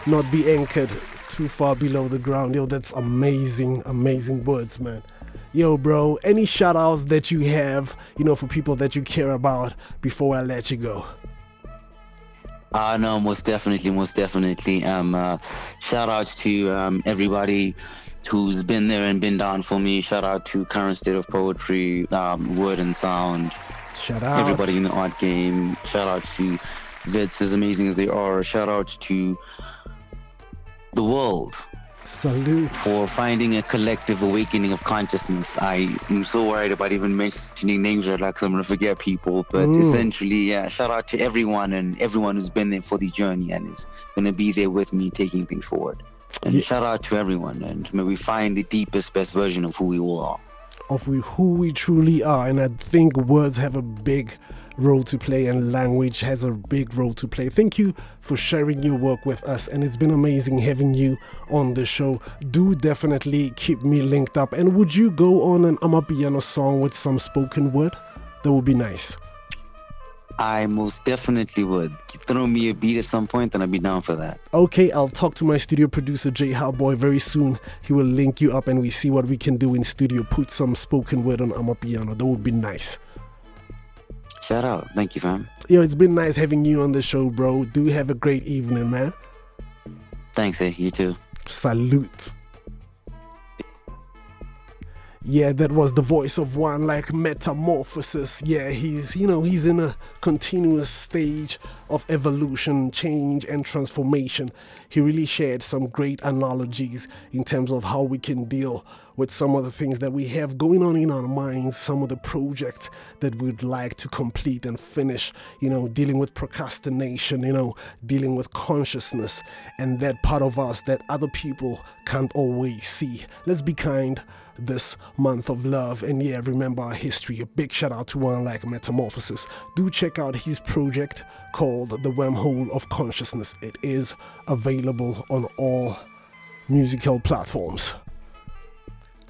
not be anchored too far below the ground. Yo, that's amazing, amazing words, man. Yo, bro, any shout outs that you have, you know, for people that you care about before I let you go? Uh, no, most definitely, most definitely. Um, uh, shout outs to um, everybody who's been there and been down for me. Shout out to Current State of Poetry, um, Word and Sound. Shout out. Everybody in the art game. Shout out to Vets, as amazing as they are. Shout out to the world Salute. for finding a collective awakening of consciousness. I am so worried about even mentioning names right now because I'm going to forget people. But Mm. essentially, yeah, shout out to everyone and everyone who's been there for the journey and is going to be there with me taking things forward. And Yeah. shout out to everyone. And may we find the deepest, best version of who we all are. of who we truly are. And I think words have a big role to play, and language has a big role to play. Thank you for sharing your work with us, and it's been amazing having you on the show. Do definitely keep me linked up. And would you go on an Amapiano song with some spoken word? That would be nice. I most definitely would. Throw me a beat at some point, and I'd be down for that. Okay, I'll talk to my studio producer Jae Haboi very soon. He will link you up and we see what we can do in studio. Put some spoken word on Amapiano. That would be nice. Shout out. Thank you, fam. Yo, it's been nice having you on the show, bro. Do have a great evening, man. Thanks, eh? You too. Salute. Yeah, that was the voice of one like Met A Morphosis. Yeah, he's, you know, he's in a continuous stage of evolution, change, and transformation. He really shared some great analogies in terms of how we can deal with some of the things that we have going on in our minds, some of the projects that we'd like to complete and finish, you know, dealing with procrastination, you know, dealing with consciousness and that part of us that other people can't always see. Let's be kind this month of love. And yeah, remember our history. A big shout out to one like Met A Morphosis. Do check out his project called The Wormhole of Consciousness. It is available on all musical platforms.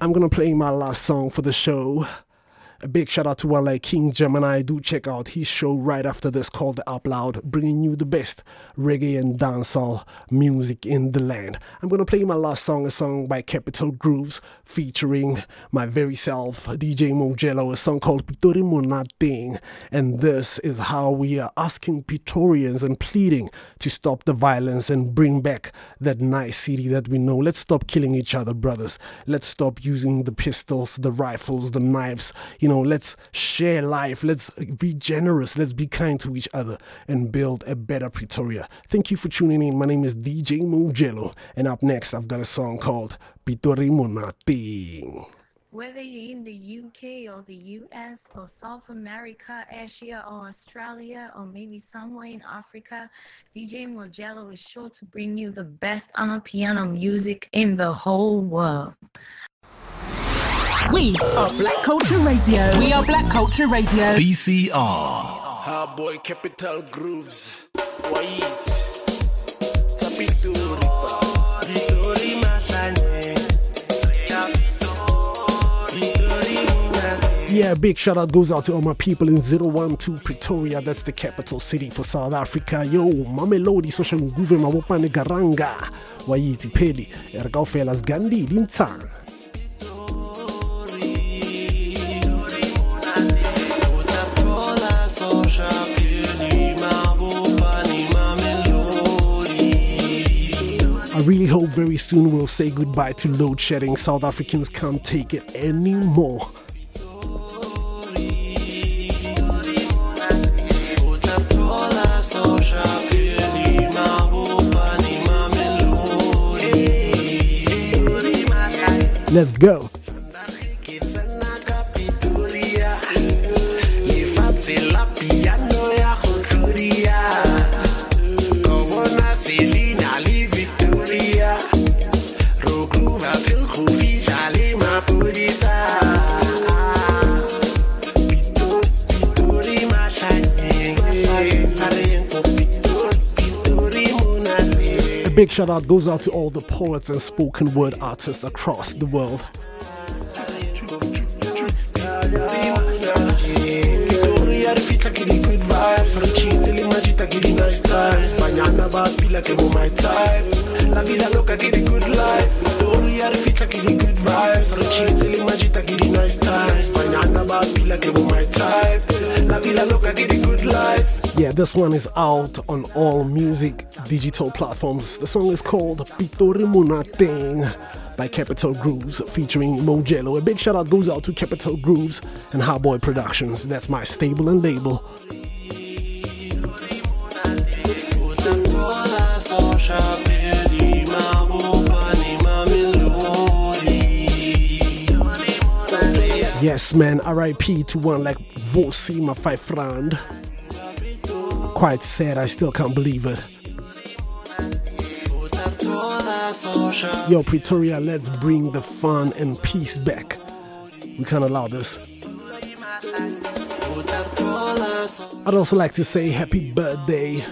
I'm gonna play my last song for the show. A big shout out to one like King Gemini. Do check out his show right after this called Up Loud, bringing you the best reggae and dancehall music in the land. I'm gonna play my last song, a song by Capital Grooves, featuring my very self, DJ Mojelo, a song called Pitori Monating. And this is how we are asking Pretorians and pleading to stop the violence and bring back that nice city that we know. Let's stop killing each other, brothers. Let's stop using the pistols, the rifles, the knives. You know, let's share life. Let's be generous. Let's be kind to each other and build a better Pretoria. Thank you for tuning in. My name is DJ Mojelo. And up next, I've got a song called Pitori. Whether you're in the UK or the US or South America, Asia or Australia or maybe somewhere in Africa, DJ Mojelo is sure to bring you the best Amapiano music in the whole world. We are Black Culture Radio. We are Black Culture Radio. BCR. Hard boy capital grooves. White. Tapituri. Yeah, big shout out goes out to all my people in 012 Pretoria. That's the capital city for South Africa. Yo, Mamelodi social nguve mabopane garanga. Wayizi peli. Ergaufela zgandi lintang. I really hope very soon we'll say goodbye to load shedding. South Africans can't take it anymore. Let's go. Big shout out goes out to all the poets and spoken word artists across the world. La vida loca ke di good life Yeah, this one is out on all music digital platforms. The song is called Pitori Munating by Capital Grooves featuring Mojelo. A big shout out goes out to Capital Grooves and Ha Boi Productions. That's my stable and label. Yes, man, RIP to one like Vosi, my five friend. Quite sad, I still can't believe it. Yo, Pretoria, let's bring the fun and peace back. We can't allow this. I'd also like to say happy birthday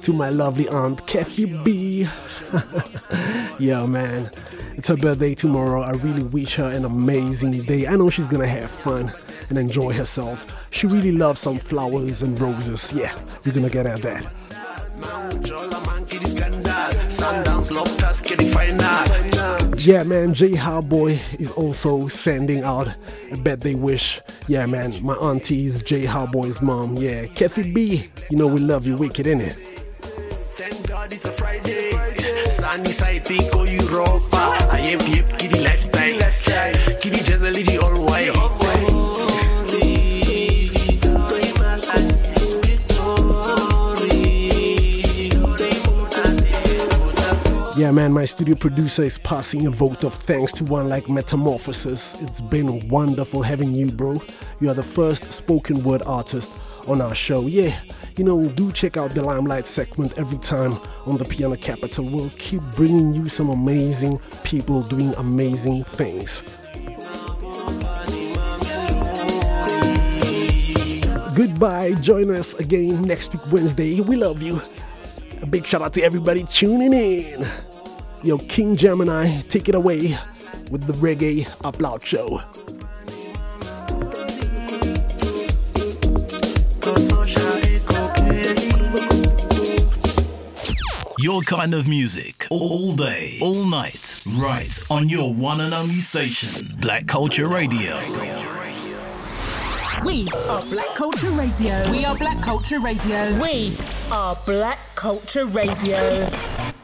to my lovely aunt Kathy B. yeah, man. It's her birthday tomorrow. I really wish her an amazing day. I know she's gonna have fun and enjoy herself. She really loves some flowers and roses. Yeah, we're gonna get at that. Yeah, man, Jae Haboi is also sending out a birthday wish. Yeah, man, my auntie is Jae Haboi's mom. Yeah, Kathy B, you know we love you wicked, innit? Thank God it's a Friday. Sunny side, think oh. I am yep, kitty lifestyle. Kitty Yeah, man, my studio producer is passing a vote of thanks to one like Met A Morphosis. It's been wonderful having you, bro. You are the first spoken word artist on our show. Yeah, you know, do check out the Limelight segment every time on the Piano Kapital. We'll keep bringing you some amazing people doing amazing things. Goodbye. Join us again next week, Wednesday. We love you. A big shout out to everybody tuning in. Yo, King Gemini, take it away with the Reggae Up Loud Show. Your kind of music, all day, all night, right on your one and only station, Black Culture Radio. We are Black Culture Radio. We are Black Culture Radio. We are Black Culture Radio.